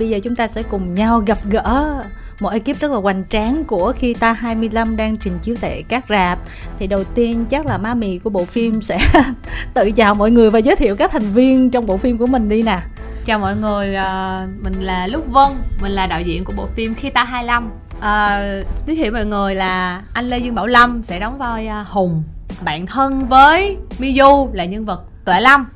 bây giờ chúng ta sẽ cùng nhau gặp gỡ một ekip rất là hoành tráng của khi ta 25 đang trình chiếu tại các rạp. Thì đầu tiên chắc là má mì của bộ phim sẽ tự chào mọi người và giới thiệu các thành viên trong bộ phim của mình đi nè. Chào mọi người ờ, mình là Lúc Vân mình là đạo diễn của bộ phim khi ta 25 à, giới thiệu mọi người là anh Lê Dương Bảo Lâm sẽ đóng vai ờ, Hùng bạn thân với Miyu là nhân vật Tuệ Lâm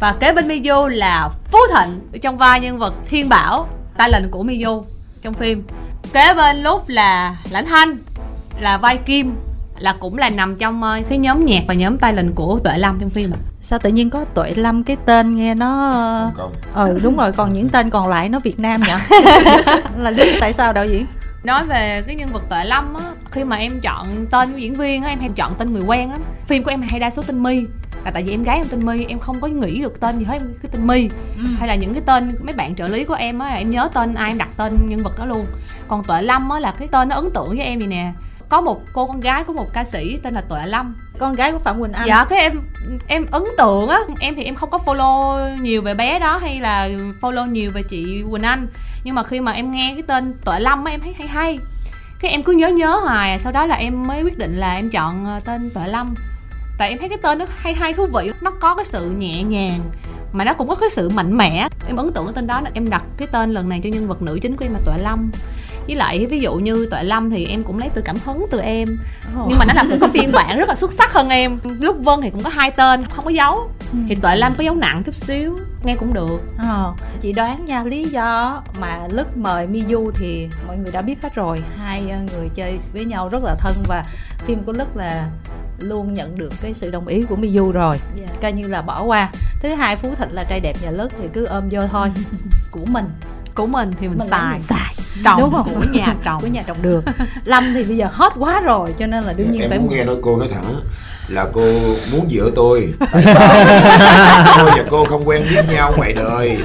và kế bên Miyu là Phú Thịnh trong vai nhân vật Thiên Bảo ta lệnh của Miyu trong phim. Kế bên lúc là Lãnh Thanh là vai Kim là cũng là nằm trong uh, cái nhóm nhạc và nhóm tay lệnh của Tuệ Lâm trong phim. Sao tự nhiên có Tuệ Lâm cái tên nghe nó ờ ừ, đúng rồi còn những tên còn lại nó Việt Nam nhỉ? Là lý tại sao đạo diễn? Nói về cái nhân vật Tuệ Lâm á khi mà em chọn tên của diễn viên á em hay chọn tên người quen lắm phim của em hay đa số tên My là tại vì em gái em tên My em không có nghĩ được tên gì hết cái tên My. Ừ. hay là những cái tên mấy bạn trợ lý của em á em nhớ tên ai em đặt tên nhân vật đó luôn. Còn Tuệ Lâm á là cái tên nó ấn tượng với em vậy nè. Có một cô con gái của một ca sĩ tên là Tuệ Lâm. Con gái của Phạm Quỳnh Anh. Dạ cái em em ấn tượng á. Em thì em không có follow nhiều về bé đó hay là follow nhiều về chị Quỳnh Anh. Nhưng mà khi mà em nghe cái tên Tuệ Lâm á em thấy hay hay. Cái em cứ nhớ nhớ hoài sau đó là em mới quyết định là em chọn ờ, tên Tuệ Lâm tại em thấy cái tên nó hay hay thú vị. Nó có cái sự nhẹ nhàng mà nó cũng có cái sự mạnh mẽ. Em ấn tượng cái tên đó em đặt cái tên lần này cho nhân vật nữ chính của em là tuệ lâm. Với lại ví dụ như tuệ lâm thì em cũng lấy từ cảm hứng từ em. Oh. nhưng mà nó là một cái phiên bản rất là xuất sắc hơn em. Lúc vân thì cũng có hai tên không có dấu. Ừ. thì tuệ lâm có dấu nặng chút xíu nghe cũng được. Oh. chị đoán nha lý do mà lúc mời miyu thì mọi người đã biết hết rồi. Hai ờ, người chơi với nhau rất là thân và phim của lức là luôn nhận được cái sự đồng ý của Miyu rồi. Yeah. Dạ. coi như là bỏ qua. Thứ hai phú thịnh là trai đẹp nhà lớn thì cứ ôm vô thôi. Của mình. Của mình thì mình, mình xài. mình xài. Trồng đúng không? của nhà trồng. Của nhà trồng được. Lâm thì bây giờ hot quá rồi cho nên là đương nhiên em phải muốn nghe nói cô nói thẳng là cô muốn giữa tôi? Tôi và cô không quen biết nhau ngoài đời.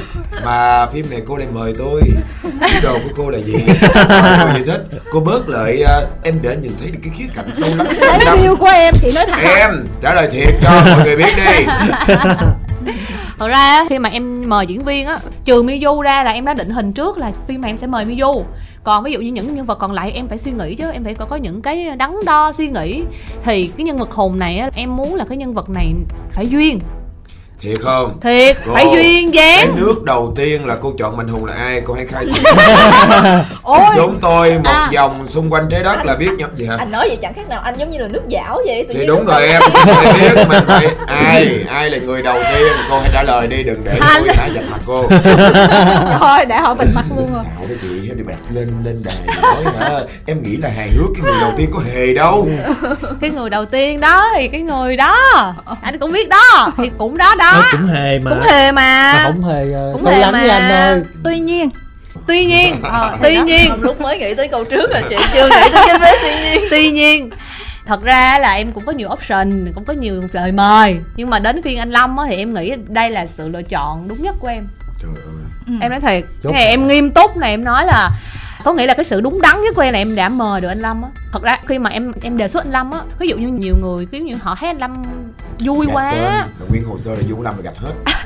Mà phim này cô lại mời tôi. Ý đồ của cô là gì? Cô gì thích? Cô bớt lại uh, em để nhìn thấy được cái khía cạnh sâu lắng. Thấy yêu của em chị nói thẳng. Em trả lời thiệt cho mọi người biết đi thật ra khi mà em mời diễn viên á trừ miyu ra là em đã định hình trước là phim này em sẽ mời miyu còn ví dụ như những nhân vật còn lại em phải suy nghĩ chứ em phải có, có những cái đắn đo suy nghĩ. Thì cái nhân vật hùng này á em muốn là cái nhân vật này phải duyên. Thiệt không? Thiệt cô, phải duyên dáng. cái nước đầu tiên là cô chọn mạnh hùng là ai? Cô hãy khai ôi. Chúng tôi một à. vòng xung quanh trái đất anh, là biết nhập gì hả? anh nói vậy chẳng khác nào anh giống như là nước dảo vậy thì đúng rồi em biết mình phải ai ai? Là người đầu tiên? Cô hãy trả lời đi đừng để anh... tôi hãy dập mặt cô. Thôi để họ bịt mặt luôn rồi. Sao đó chị đi bạc lên lên đài nói hả? Em nghĩ là hài hước cái người đầu tiên có hề đâu. Cái người đầu tiên đó thì cái người đó. Anh cũng biết đó thì cũng đó đó. Nó cũng hề mà. Cũng hề mà, mà không hề uh, cũng sâu lắng với anh ơi. Tuy nhiên tuy nhiên à, tuy đó, nhiên. Lúc mới nghĩ tới câu trước là chị chưa nghĩ tới cái vế tuy nhiên. Tuy nhiên thật ra là em cũng có nhiều option cũng có nhiều lời mời. Nhưng mà đến phiên anh lâm á thì em nghĩ đây là sự lựa chọn đúng nhất của em. Trời ơi. Ừ. em nói thiệt. Cái này em nghiêm túc này em nói là có nghĩa là cái sự đúng đắn nhất của em là em đã mời được anh lâm á. Thật ra khi mà em em đề xuất anh lâm á ví dụ như nhiều người kiểu như họ thấy anh lâm vui gạch quá. tên, nguyên hồ sơ là dung lâm là gạch hết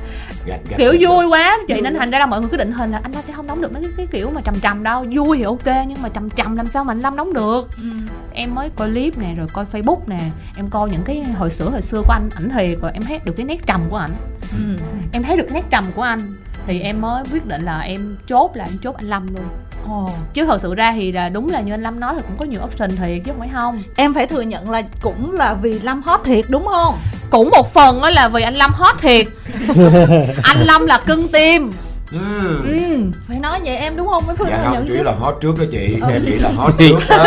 gạch, gạch kiểu vui quá. Chị nên thành ra là mọi người cứ định hình là anh lâm sẽ không đóng được mấy cái, cái kiểu mà trầm trầm đâu. Vui thì ok nhưng mà trầm trầm làm sao mà anh lâm đóng được? Ừ. em mới coi clip nè rồi coi facebook nè. Em coi những cái hồi xưa hồi xưa của anh ảnh thì rồi em thấy được cái nét trầm của ảnh. Ừ. em thấy được nét trầm của anh. Thì em mới quyết định là em chốt là em chốt anh lâm luôn Ồ, chứ thật sự ra thì là đúng là như anh Lâm nói thì cũng có nhiều option thiệt chứ không phải không. Em phải thừa nhận là cũng là vì Lâm hot thiệt đúng không? Cũng một phần đó là vì anh Lâm hot thiệt. Anh Lâm là cưng tim. Ừ. ừ. phải nói vậy em đúng không? Với phương dạ không chủ yếu là hot trước đó chị. Ừ. em nghĩ là hot trước đó.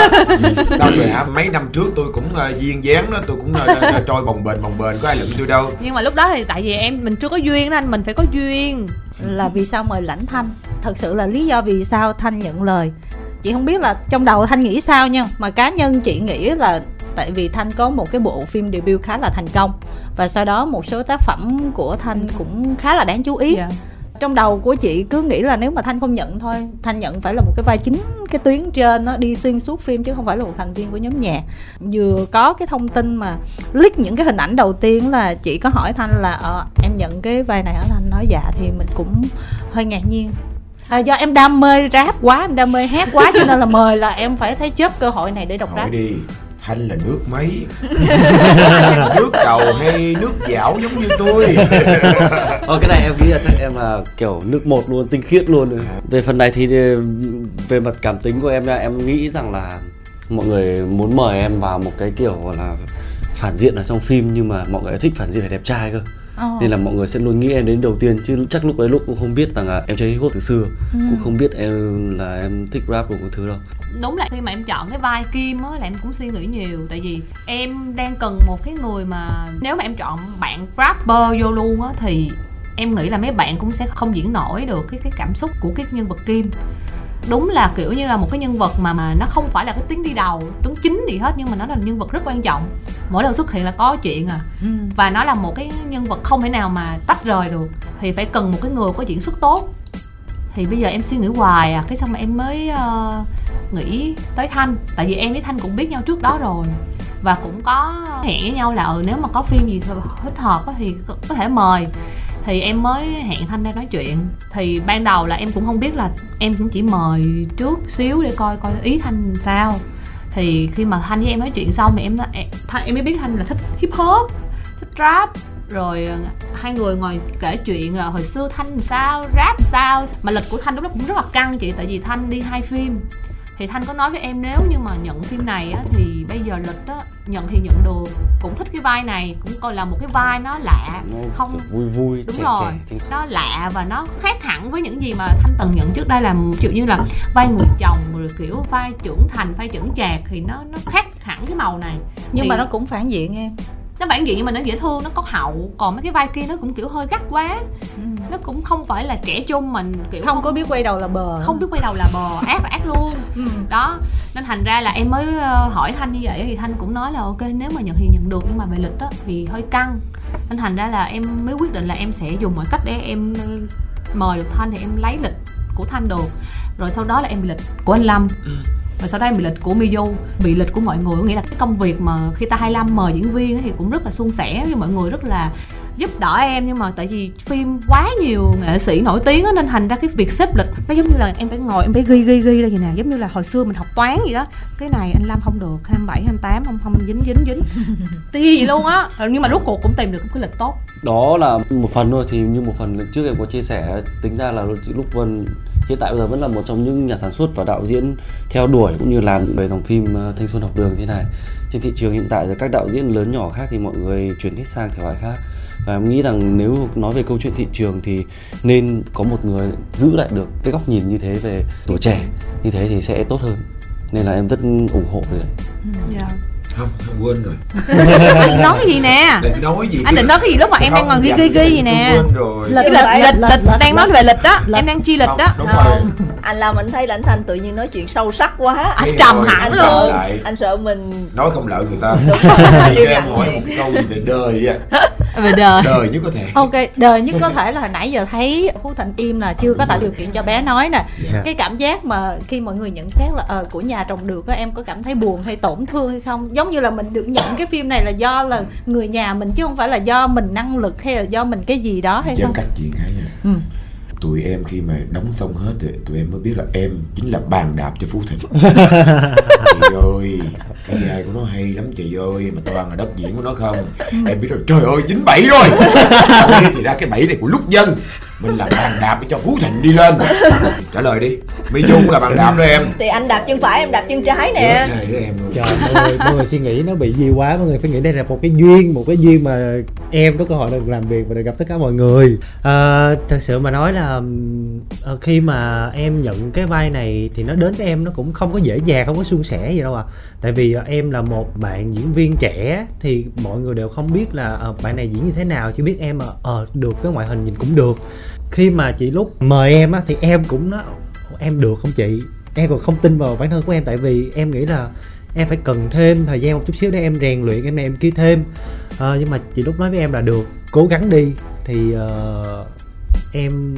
Sau rồi hả mấy năm trước tôi cũng uh, duyên dáng đó tôi cũng uh, trôi bồng bềnh bồng bềnh có ai lụm tôi đâu. Nhưng mà lúc đó thì tại vì em mình chưa có duyên nên mình phải có duyên. Là vì sao mời lãnh thanh thật sự là lý do vì sao thanh nhận lời. Chị không biết là trong đầu thanh nghĩ sao nha mà cá nhân chị nghĩ là tại vì thanh có một cái bộ phim debut khá là thành công. Và sau đó một số tác phẩm của thanh cũng khá là đáng chú ý. Yeah dạ. Trong đầu của chị cứ nghĩ là nếu mà thanh không nhận thôi thanh nhận phải là một cái vai chính cái tuyến trên nó đi xuyên suốt phim chứ không phải là một thành viên của nhóm nhạc. Vừa có cái thông tin mà leak những cái hình ảnh đầu tiên là chị có hỏi thanh là ờ, em nhận cái vai này ở thanh nói dạ. Thì mình cũng hơi ngạc nhiên à, do em đam mê rap quá em đam mê hát quá cho nên là mời là em phải thấy chớp cơ hội này để đọc hỏi rap đi thanh là nước mấy nước đầu hay nước dảo giống như tôi Ờ cái này em nghĩ là chắc em là kiểu nước một luôn, tinh khiết luôn rồi. Về phần này thì ờ, về mặt cảm tính của em nha, em nghĩ rằng là mọi người muốn mời em vào một cái kiểu gọi là phản diện ở trong phim nhưng mà mọi người thích phản diện phải đẹp trai cơ. Ờ. Nên là mọi người sẽ luôn nghĩ em đến đầu tiên chứ chắc lúc ấy lúc cũng không biết rằng là em chơi hip hop từ xưa, cũng không biết em là em thích rap cùng cái thứ đâu. đúng là khi mà em chọn cái vai kim á là em cũng suy nghĩ nhiều tại vì em đang cần một cái người mà nếu mà em chọn bạn rapper vô luôn á thì em nghĩ là mấy bạn cũng sẽ không diễn nổi được cái cái cảm xúc của cái nhân vật kim đúng là kiểu như là một cái nhân vật mà mà nó không phải là cái tuyến đi đầu tuyến chính gì hết nhưng mà nó là nhân vật rất quan trọng. Mỗi lần xuất hiện là có chuyện à. Ừ. và nó là một cái nhân vật không thể nào mà tách rời được thì phải cần một cái người có diễn xuất tốt. Thì bây giờ em suy nghĩ hoài à cái xong mà em mới ờ, nghĩ tới thanh. Tại vì em với thanh cũng biết nhau trước đó rồi. Và cũng có hẹn với nhau là ừ nếu mà có phim gì thích hợp thì có thể mời thì em mới hẹn thanh ra nói chuyện. Thì ban đầu là em cũng không biết là em cũng chỉ mời trước xíu để coi coi ý thanh sao. Thì khi mà thanh với em nói chuyện xong thì em nói- em, Thanh- em mới biết thanh là thích hip hop thích rap. Rồi ờ, hai người ngồi kể chuyện là hồi xưa thanh sao rap sao. Mà lịch của thanh lúc đó cũng rất là căng chị tại vì thanh đi hai phim thì thanh có nói với em nếu như mà nhận phim này á thì bây giờ lịch á nhận thì nhận được cũng thích cái vai này cũng coi là một cái vai nó lạ Nó không vui vui, đúng trẻ rồi trẻ, nó lạ và nó khác hẳn với những gì mà thanh từng nhận trước đây là kiểu như là vai người chồng rồi kiểu vai trưởng thành vai trưởng chạc thì nó nó khác hẳn cái màu này. Nhưng Thì mà nó cũng phản diện em. Nó bản diện nhưng mà nó dễ thương nó có hậu còn mấy cái vai kia nó cũng kiểu hơi gắt quá nó cũng không phải là trẻ trung mình kiểu không có biết quay đầu là bờ. không biết quay đầu là bò ác là ác luôn. Ừ. đó nên thành ra là em mới ờ, hỏi thanh như vậy thì thanh cũng nói là ok nếu mà nhận thì nhận được nhưng mà về lịch á thì hơi căng. Nên thành ra là em mới quyết định là em sẽ dùng mọi cách để em ờ, mời được thanh thì em lấy lịch của thanh được rồi sau đó là em bị lịch của anh lâm. Và sau đó em bị lịch của Miyu. Bị lịch của mọi người có nghĩa là cái công việc mà khi ta 25 mời diễn viên á thì cũng rất là suôn sẻ với mọi người rất là giúp đỡ em nhưng mà tại vì phim quá nhiều nghệ sĩ nổi tiếng á nên thành ra cái việc xếp lịch nó giống như là em phải ngồi em phải ghi ghi ghi ra vậy nè giống như là hồi xưa mình học toán gì đó. Cái này anh Lâm không được 27 28 không không dính dính dính. Thì gì luôn á. Nhưng mà rốt cuộc cũng tìm được một cái lịch tốt. Đó là một phần thôi thì như một phần trước em có chia sẻ tính ra là chị Lúc Vân hiện tại bây giờ vẫn là một trong những nhà sản xuất và đạo diễn theo đuổi cũng như làm về dòng phim ờ, thanh xuân học đường thế này. Trên thị trường hiện tại thì các đạo diễn lớn nhỏ khác thì mọi người chuyển hết sang thể loại khác và em nghĩ rằng nếu nói về câu chuyện thị trường thì nên có một người giữ lại được cái góc nhìn như thế về tuổi trẻ như thế thì sẽ tốt hơn. Nên là em rất ủng hộ về đấy không? Không, quên rồi. Anh nói cái gì nè? Định nói gì anh định nói cái gì? Lúc mà em đang ngồi ghi dặn ghi ghi gì gì nè. tôi quên rồi. Lịch- lịch Lịch- lịch đang nói về lịch đó em đang chi lịch đó không. Anh làm anh thấy là anh thanh tự nhiên nói chuyện sâu sắc quá. À, Thế trầm rồi, hẳn anh luôn. anh sợ mình nói không lợi người ta. Đúng em hỏi một câu về đời về đời. Đời nhất có thể. Ok đời nhất có thể là hồi nãy giờ thấy phú thịnh im là chưa có tạo điều kiện cho bé nói nè. Dạ. cái cảm giác mà khi mọi người nhận xét là ờ của nhà trồng được á em có cảm thấy buồn hay tổn thương hay không? Giống như là mình được nhận cái phim này là do là người nhà mình chứ không phải là do mình năng lực hay là do mình cái gì đó hay em không? cắt chuyện hay nha. Ừ. tụi em khi mà đóng xong hết rồi tụi em mới biết là em chính là bàn đạp cho phú thịnh. Chị ơi cái vai của nó hay lắm chị ơi mà toàn là đất diễn của nó không? Em biết rồi trời ơi dính bẫy rồi. Thì ra cái bẫy này của lúc dân mình là bàn đạp để cho phú thịnh đi lên. Trả lời đi. Mỹ dung là bàn đạp đó em. Thì anh đạp chân phải em đạp chân trái nè. Em Trời mọi người, mọi người suy nghĩ nó bị di quá Mọi người phải nghĩ đây là một cái duyên Một cái duyên mà em có cơ hội được làm việc Và được gặp tất cả mọi người. À, Thật sự mà nói là ờ, Khi mà em nhận cái vai này Thì nó đến với em nó cũng không có dễ dàng Không có suôn sẻ gì đâu à Tại vì ờ, em là một bạn diễn viên trẻ Thì mọi người đều không biết là ờ, Bạn này diễn như thế nào Chỉ biết em à, à, được cái ngoại hình nhìn cũng được. Khi mà chị lúc mời em á Thì em cũng nó Em được không chị? Em còn không tin vào bản thân của em Tại vì em nghĩ là em phải cần thêm thời gian một chút xíu để em rèn luyện em này em kia thêm. Ờ, nhưng mà chị lúc nói với em là được. Cố gắng đi thì ờ, em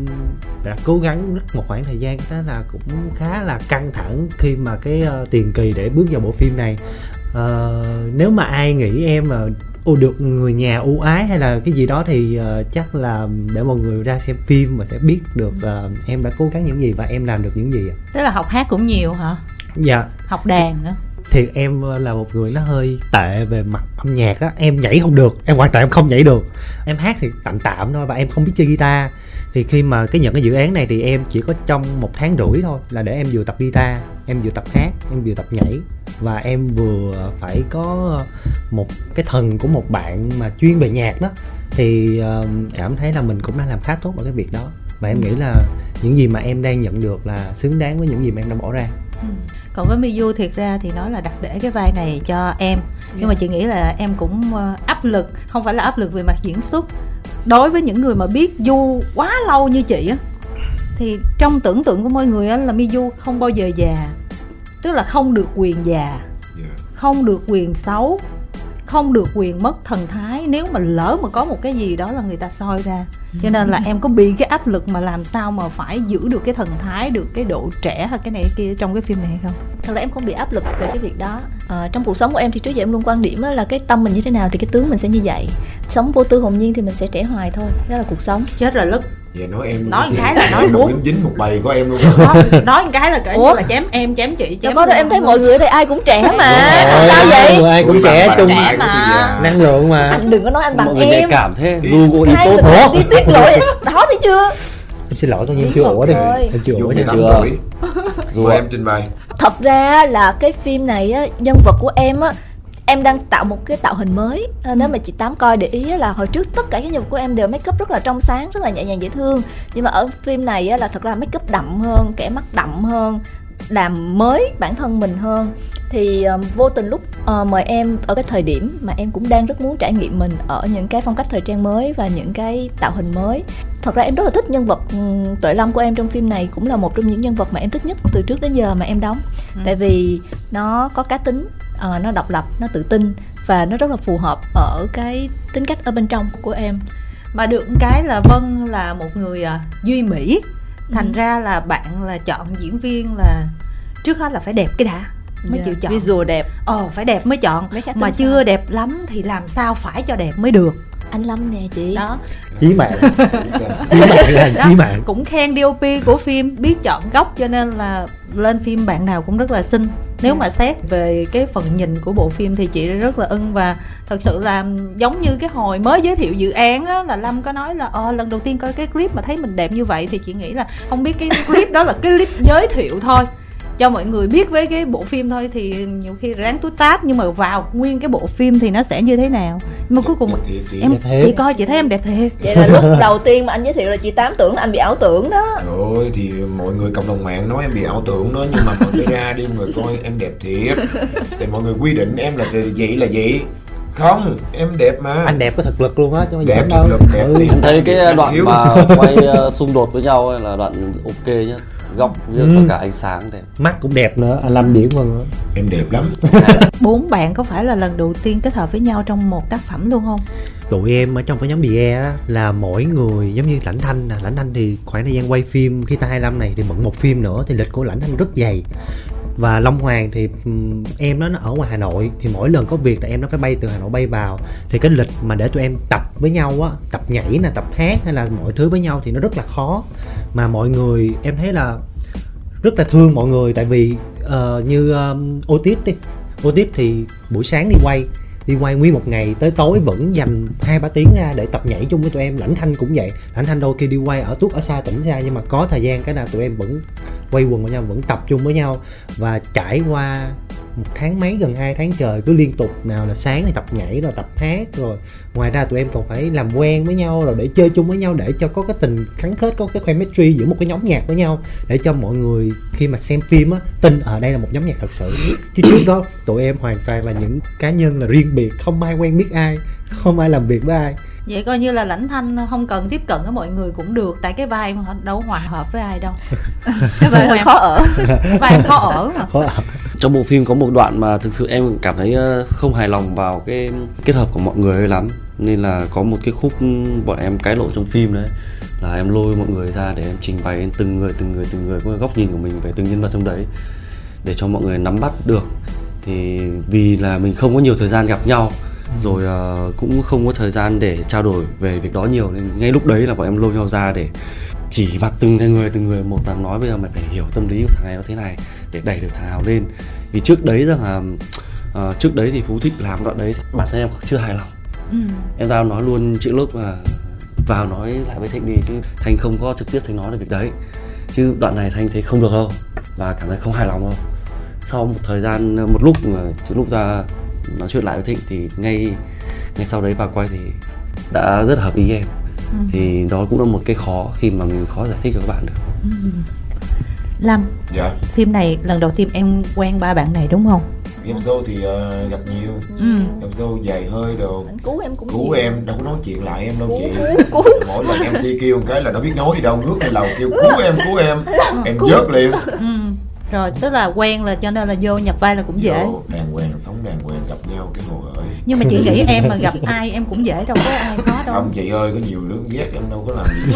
đã cố gắng rất một khoảng thời gian đó là cũng khá là căng thẳng khi mà cái ờ, tiền kỳ để bước vào bộ phim này. Ờ, nếu mà ai nghĩ em là ưu được người nhà ưu ái hay là cái gì đó thì ờ, chắc là để mọi người ra xem phim mà sẽ biết được ờ, em đã cố gắng những gì và em làm được những gì ạ. Tức là học hát cũng nhiều hả? Dạ. Học đàn nữa thì em ờ, là một người nó hơi tệ về mặt âm nhạc á. Em nhảy không được, em hoàn toàn em không nhảy được. Em hát thì tạm tạm thôi và em không biết chơi guitar. Thì khi mà cái nhận cái dự án này thì em chỉ có trong một tháng rưỡi thôi là để em vừa tập guitar, em vừa tập hát, em vừa tập nhảy. Và em vừa phải có một cái thần của một bạn mà chuyên về nhạc đó. Thì ờ, cảm thấy là mình cũng đã làm khá tốt ở cái việc đó và em nghĩ là những gì mà em đang nhận được là xứng đáng với những gì mà em đã bỏ ra. Còn với Miyu thiệt ra thì nói là đặt để cái vai này cho em. Nhưng mà chị nghĩ là em cũng ờ, áp lực không phải là áp lực về mặt diễn xuất. Đối với những người mà biết Du quá lâu như chị á thì trong tưởng tượng của mọi người á là Miyu không bao giờ già. Tức là không được quyền già Dạ. không được quyền xấu không được quyền mất thần thái. Nếu mà lỡ mà có một cái gì đó là người ta soi ra. Cho nên là em có bị cái áp lực mà làm sao mà phải giữ được cái thần thái được cái độ trẻ hay cái này cái kia trong cái phim này hay không? Thật ra em không bị áp lực về cái việc đó. Ờ, trong cuộc sống của em thì trước giờ em luôn quan điểm là cái tâm mình như thế nào thì cái tướng mình sẽ như vậy. Sống vô tư hồn nhiên thì mình sẽ trẻ hoài thôi. Đó là cuộc sống. Chết rồi lức Vậy nói em luôn Nói chứ. cái là nói Em bốn. dính dính một bầy của em luôn đó, nói một cái là kể như là chém em chém chị chém đâu em thấy mọi người ở đây ai cũng trẻ mà. Rồi, sao vậy? mọi người ai cũng trẻ chung. của mà. tôi già. năng lượng mà. Anh đừng có nói anh mọi bằng người nhạy em. cảm thế dù có ý tốt người Ủa? đi tiết lộ đó thấy chưa? Em xin lỗi coi như em Lý chưa ủa đi. em chưa Dù ủa nha. 18 chưa? dù em trình bày. Thật ra là cái phim này á nhân vật của em á em đang tạo một cái tạo hình mới. À, nếu mà chị tám coi để ý là hồi trước tất cả các nhân vật của em đều make up rất là trong sáng rất là nhẹ nhàng dễ thương. Nhưng mà ở phim này là thật ra make up đậm hơn kẻ mắt đậm hơn làm mới bản thân mình hơn. Thì um, vô tình lúc ờ, mời em ở cái thời điểm mà em cũng đang rất muốn trải nghiệm mình ở những cái phong cách thời trang mới và những cái tạo hình mới. Thật ra em rất là thích nhân vật um, tuệ long của em trong phim này cũng là một trong những nhân vật mà em thích nhất từ trước đến giờ mà em đóng. Tại vì nó có cá tính ờ, nó độc lập nó tự tin và nó rất là phù hợp ở cái tính cách ở bên trong của em. Mà được cái là vân là một người à, duy mỹ. Thành Ừ. ra là bạn là chọn diễn viên là trước hết là phải đẹp cái đã mới Dạ, chịu chọn. visual đẹp. Ồ phải đẹp mới chọn. Mà tính chưa sao? đẹp lắm thì làm sao phải cho đẹp mới được. Anh lâm nè chị. Đó. Chí mạng. Sao? chí mạng là chí mạng. cũng khen DOP của phim biết chọn góc cho nên là lên phim bạn nào cũng rất là xinh nếu Dạ. mà xét về cái phần nhìn của bộ phim thì chị rất là ưng và thật sự là giống như cái hồi mới giới thiệu dự án á, là Lâm có nói là ờ lần đầu tiên coi cái clip mà thấy mình đẹp như vậy thì chị nghĩ là không biết cái clip đó là cái clip giới thiệu thôi cho mọi người biết với cái bộ phim thôi thì nhiều khi ráng tút tát nhưng mà vào nguyên cái bộ phim thì nó sẽ như thế nào? Nhưng mà cuối cùng thiệt, thiệt. em chị coi chị thấy em đẹp thiệt. Vậy là lúc đầu tiên mà anh giới thiệu là chị tám tưởng là anh bị ảo tưởng đó. Rồi thì mọi người cộng đồng mạng nói em bị ảo tưởng đó nhưng mà còn phải ra đi người coi em đẹp thiệt. Để mọi người quy định em là vậy là vậy. Không em đẹp mà. Anh đẹp có thực lực luôn á chứ đẹp thực đâu. lực đẹp Ừ. tiền Em thấy cái Anh đoạn mà quay ờ, xung đột với nhau là đoạn ok nhá góc với Ừ. tất cả ánh sáng đẹp mắt cũng đẹp nữa anh lâm điểm vân nữa em đẹp lắm. Bốn bạn có phải là lần đầu tiên kết hợp với nhau trong một tác phẩm luôn không? Tụi em ở trong cái nhóm DE á là mỗi người giống như lãnh thanh nè. Lãnh thanh thì khoảng thời gian quay phim khi ta 25 này thì bận một phim nữa thì lịch của lãnh thanh rất dày và Long Hoàng thì em nó nó ở ngoài Hà Nội. Thì mỗi lần có việc là em nó phải bay từ Hà Nội bay vào. Thì cái lịch mà để tụi em tập với nhau á tập nhảy nè tập hát hay là mọi thứ với nhau thì nó rất là khó. Mà mọi người em thấy là rất là thương mọi người. Tại vì uh, như um, Otis đi. Otis thì buổi sáng đi quay đi quay nguyên một ngày tới tối vẫn dành hai ba tiếng ra để tập nhảy chung với tụi em. Lãnh thanh cũng vậy. Lãnh thanh đôi khi đi quay ở tuốt ở xa tỉnh xa nhưng mà có thời gian cái nào tụi em vẫn quay quần với nhau, vẫn tập chung với nhau và trải qua một tháng mấy, gần hai tháng trời, cứ liên tục nào là sáng thì tập nhảy, rồi tập hát, rồi ngoài ra tụi em còn phải làm quen với nhau, rồi để chơi chung với nhau, để cho có cái tình khắn khết, có cái chemistry giữa một cái nhóm nhạc với nhau, để cho mọi người khi mà xem phim á, tin ở đây là một nhóm nhạc thật sự. Chứ trước đó tụi em hoàn toàn là những cá nhân là riêng biệt, không ai quen biết ai. không ai làm việc với ai. Vậy coi như là lãnh thanh không cần tiếp cận với mọi người cũng được tại cái vai mà đâu hòa hợp với ai đâu. Cái vai hơi khó ở. vai em khó ở mà. Khó ở. Trong bộ phim có một đoạn mà thực sự em cảm thấy ờ, không hài lòng vào cái kết hợp của mọi người ấy lắm. Nên là có một cái khúc bọn em cãi lộn trong phim đấy là em lôi mọi người ra để em trình bày đến từng người từng người từng người có góc nhìn của mình về từng nhân vật trong đấy để cho mọi người nắm bắt được. Thì vì là mình không có nhiều thời gian gặp nhau rồi ờ, cũng không có thời gian để trao đổi về việc đó nhiều nên ngay lúc đấy là bọn em lôi nhau ra để chỉ mặt từng người từng người một thằng nói bây giờ mày phải hiểu tâm lý của thằng này nó thế này để đẩy được thằng nào lên. Vì trước đấy rằng là ờ, trước đấy thì phú thích làm đoạn đấy bản thân em chưa hài lòng. Ừ. em ra nói luôn chị lúc là vào nói lại với thanh đi chứ thanh không có trực tiếp thanh nói được việc đấy. Chứ đoạn này thanh thấy không được đâu và cảm thấy không hài lòng đâu. Sau một thời gian một lúc mà chị lúc ra nói chuyện lại với thịnh thì ngay ngay sau đấy vào quay thì đã rất hợp ý em. Thì đó cũng là một cái khó khi mà mình khó giải thích cho các bạn được. Lâm dạ. phim này lần đầu tiên em quen ba bạn này đúng không? Game show thì ờ, gặp nhiều. Ừ. game show dài hơi đồ. Anh cứu em cũng cứu nhiều. em đâu có nói chuyện lại em đâu Cứu, chị. cứu. mỗi lần mc kêu một cái là đâu biết nói gì đâu ngước lên lầu kêu cứu em cứu em. Em vớt liền. Ừ. rồi tức là quen là cho nên là vô nhập vai là cũng dễ. Vô đàng hoàng sống đàng hoàng gặp nhau cái hồ hởi nhưng mà chị nghĩ em mà gặp ai em cũng dễ đâu có ai khó đâu. Không chị ơi có nhiều lướng ghét em đâu có làm gì.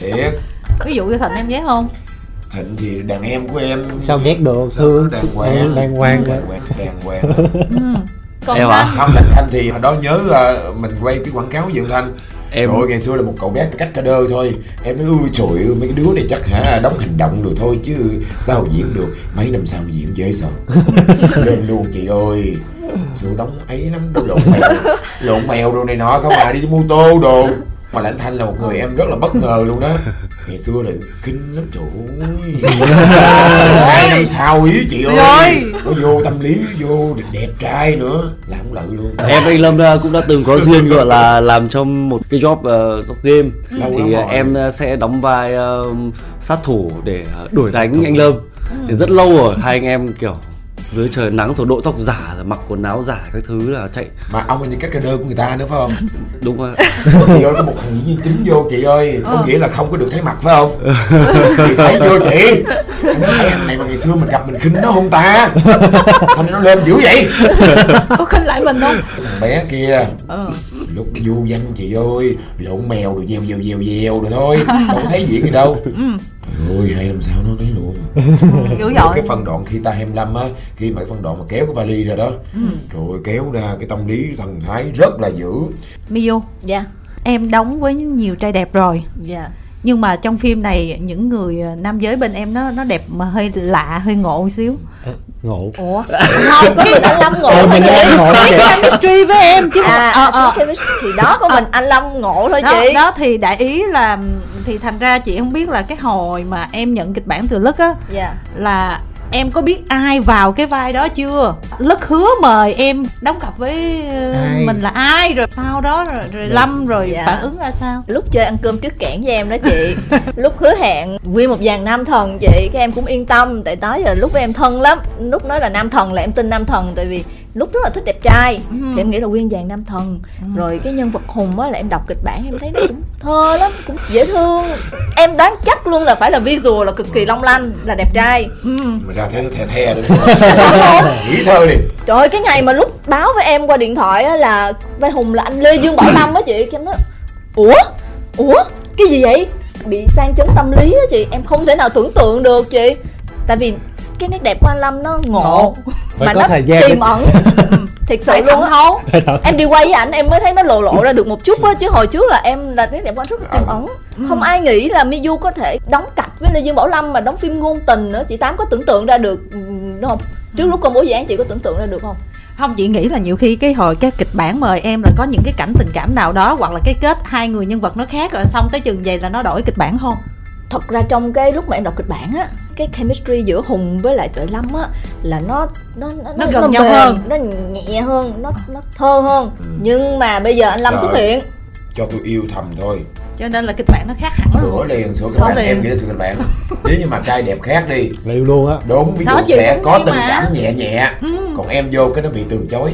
Thiệt. Ví dụ như thành em ghét không? Thịnh thì đàn em của em sao ghét được Sao thương đàng hoàng. đàng hoàng. Đàng hoàng đàng hoàng. Ừ. còn Em thanh? À? không thanh thanh thì hồi đó nhớ ờ, mình quay cái quảng cáo với thanh Em- Trời ơi, ngày xưa là một cậu bé cách ca đơ thôi. Em nói ui trời ơi mấy cái đứa này chắc hả đóng hành động được thôi chứ sao diễn được? Mấy năm sau diễn dễ sợ. Lên luôn chị ơi. Sự đóng ấy lắm đâu lộn mèo. Lộn mèo đồ này nọ không à đi mô tô đồ Mà Lãnh Thanh là một người em rất là bất ngờ luôn đó Ngày xưa là kinh lắm trời ơi. Hai năm sau ý chị ơi. Nó vô tâm lý vô đẹp trai nữa Làm không lợi luôn. Em anh Lâm cũng đã từng có duyên gọi là làm trong một cái job uh, job game. Lâu thì ờ, em ờ, sẽ đóng vai ờ, sát thủ để đuổi đánh anh Lâm. Thì rất lâu rồi hai anh em kiểu dưới trời nắng rồi đội tóc giả rồi mặc quần áo giả các thứ là chạy. Mà ông là như cách đơ của người ta nữa phải không? Đúng không chị ơi có một thằng diễn viên chính vô chị ơi không nghĩa là không có được thấy mặt phải không? Chị thấy vô chị. Nó thấy anh này mà ngày xưa mình gặp mình khinh nó không ta? Sao nó lên dữ vậy? Có khinh lại mình không? Thằng bé kia. Ừ. lúc du danh chị ơi lộn mèo rồi dèo dèo dèo dèo rồi thôi. Đâu có thấy diễn gì đâu Trời ơi hay làm sao nó lấy luôn. Dữ Rồi dội. cái phân đoạn khi ta 25 á khi mà cái phân đoạn mà kéo cái vali ra đó rồi kéo ra cái tâm lý thần thái rất là dữ. Miu dạ. Em đóng với nhiều trai đẹp rồi. Dạ. Nhưng mà trong phim này những người ờ, nam giới bên em nó nó đẹp mà hơi lạ hơi ngộ một xíu. Ờ, ngộ? Ủa? Không có mình anh lâm ngộ Ờ, thôi mình chị đang ngộ cái chemistry với em chứ. À ờ, ờ. cái chemistry thì đó có mình anh lâm ngộ thôi đó, chị đó thì đại ý là thì thành ra chị không biết là cái hồi mà em nhận kịch bản từ lức á dạ. là em có biết ai vào cái vai đó chưa? Lức hứa mời em đóng cặp với ờ, Ai? mình là ai rồi sau đó rồi, rồi lâm rồi Dạ. phản ứng ra sao? Lúc chơi ăn cơm trước kẽn với em đó chị. Lúc hứa hẹn nguyên một dàn nam thần chị các em cũng yên tâm tại tới giờ lúc với em thân lắm. Lúc nói là nam thần là em tin nam thần tại vì lúc rất là thích đẹp trai Ừ. thì em nghĩ là nguyên dàn nam thần rồi cái nhân vật hùng á là em đọc kịch bản em thấy nó cũng thơ lắm cũng dễ thương em đoán chắc luôn là phải là visual là cực kỳ long lanh là đẹp trai ừ. mà ra thấy nó the the đúng nghĩ thơ đi Trời ơi cái ngày mà lúc báo với em qua điện thoại á là vai Hùng là anh Lê Dương Bảo Lâm á chị em nói Ủa? Ủa? Cái gì vậy? Bị sang chấn tâm lý á chị Em không thể nào tưởng tượng được chị Tại vì cái nét đẹp của anh Lâm nó ngộ. Phải Mà có nó thời gian tiềm ẩn. Thiệt sự luôn thấu. Em đi quay với ảnh em mới thấy nó lộ lộ ra được một chút á Chứ hồi trước là em là nét đẹp của anh rất là tiềm ẩn. Không ai nghĩ là Miyu có thể đóng cặp với Lê Dương Bảo Lâm Mà đóng phim ngôn tình nữa. Chị Tám có tưởng tượng ra được ừ, đúng không? Trước lúc công bố dự án chị có tưởng tượng ra được không? không chị nghĩ là nhiều khi cái hồi cái kịch bản mời em là có những cái cảnh tình cảm nào đó hoặc là cái kết hai người nhân vật nó khác rồi xong tới chừng vậy là nó đổi kịch bản không thật ra trong cái lúc mà em đọc kịch bản á cái chemistry giữa hùng với lại tuệ lâm á là nó nó Nó gần nhau mềm, hơn. nó nhẹ hơn nó nó thơ hơn. Nhưng mà bây giờ anh lâm Trời xuất hiện. cho tôi yêu thầm thôi cho nên là kịch bản nó khác hẳn sửa liền sửa kịch bản liền. em nghĩ là sửa kịch bản. Nếu như mà trai đẹp khác đi. Liệu luôn á. Đúng ví dụ Đó, sẽ có tình mà. cảm nhẹ nhẹ. Ừ. còn em vô cái nó bị từ chối.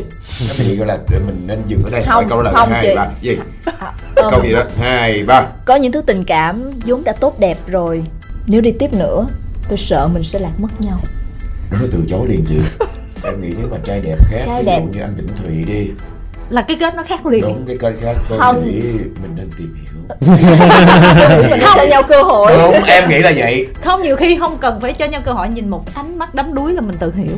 Nó bị gọi là mình nên dừng ở đây. Không, hỏi câu là không hai chị. ba. Gì? À, ờ, câu gì đó? Hai ba. Có những thứ tình cảm vốn đã tốt đẹp rồi. Nếu đi tiếp nữa tôi sợ mình sẽ lạc mất nhau. Nó từ chối liền chị. Em nghĩ nếu mà trai đẹp khác Trai ví đẹp. dụ như anh Vĩnh Thùy đi là cái kết nó khác liền. Đúng cái kênh khác. Tôi Không. nghĩ mình nên tìm hiểu. Mình sẽ cho nhau cơ hội. Đúng em nghĩ là vậy. Không nhiều khi không cần phải cho nhau cơ hội nhìn một ánh mắt đắm đuối là mình tự hiểu.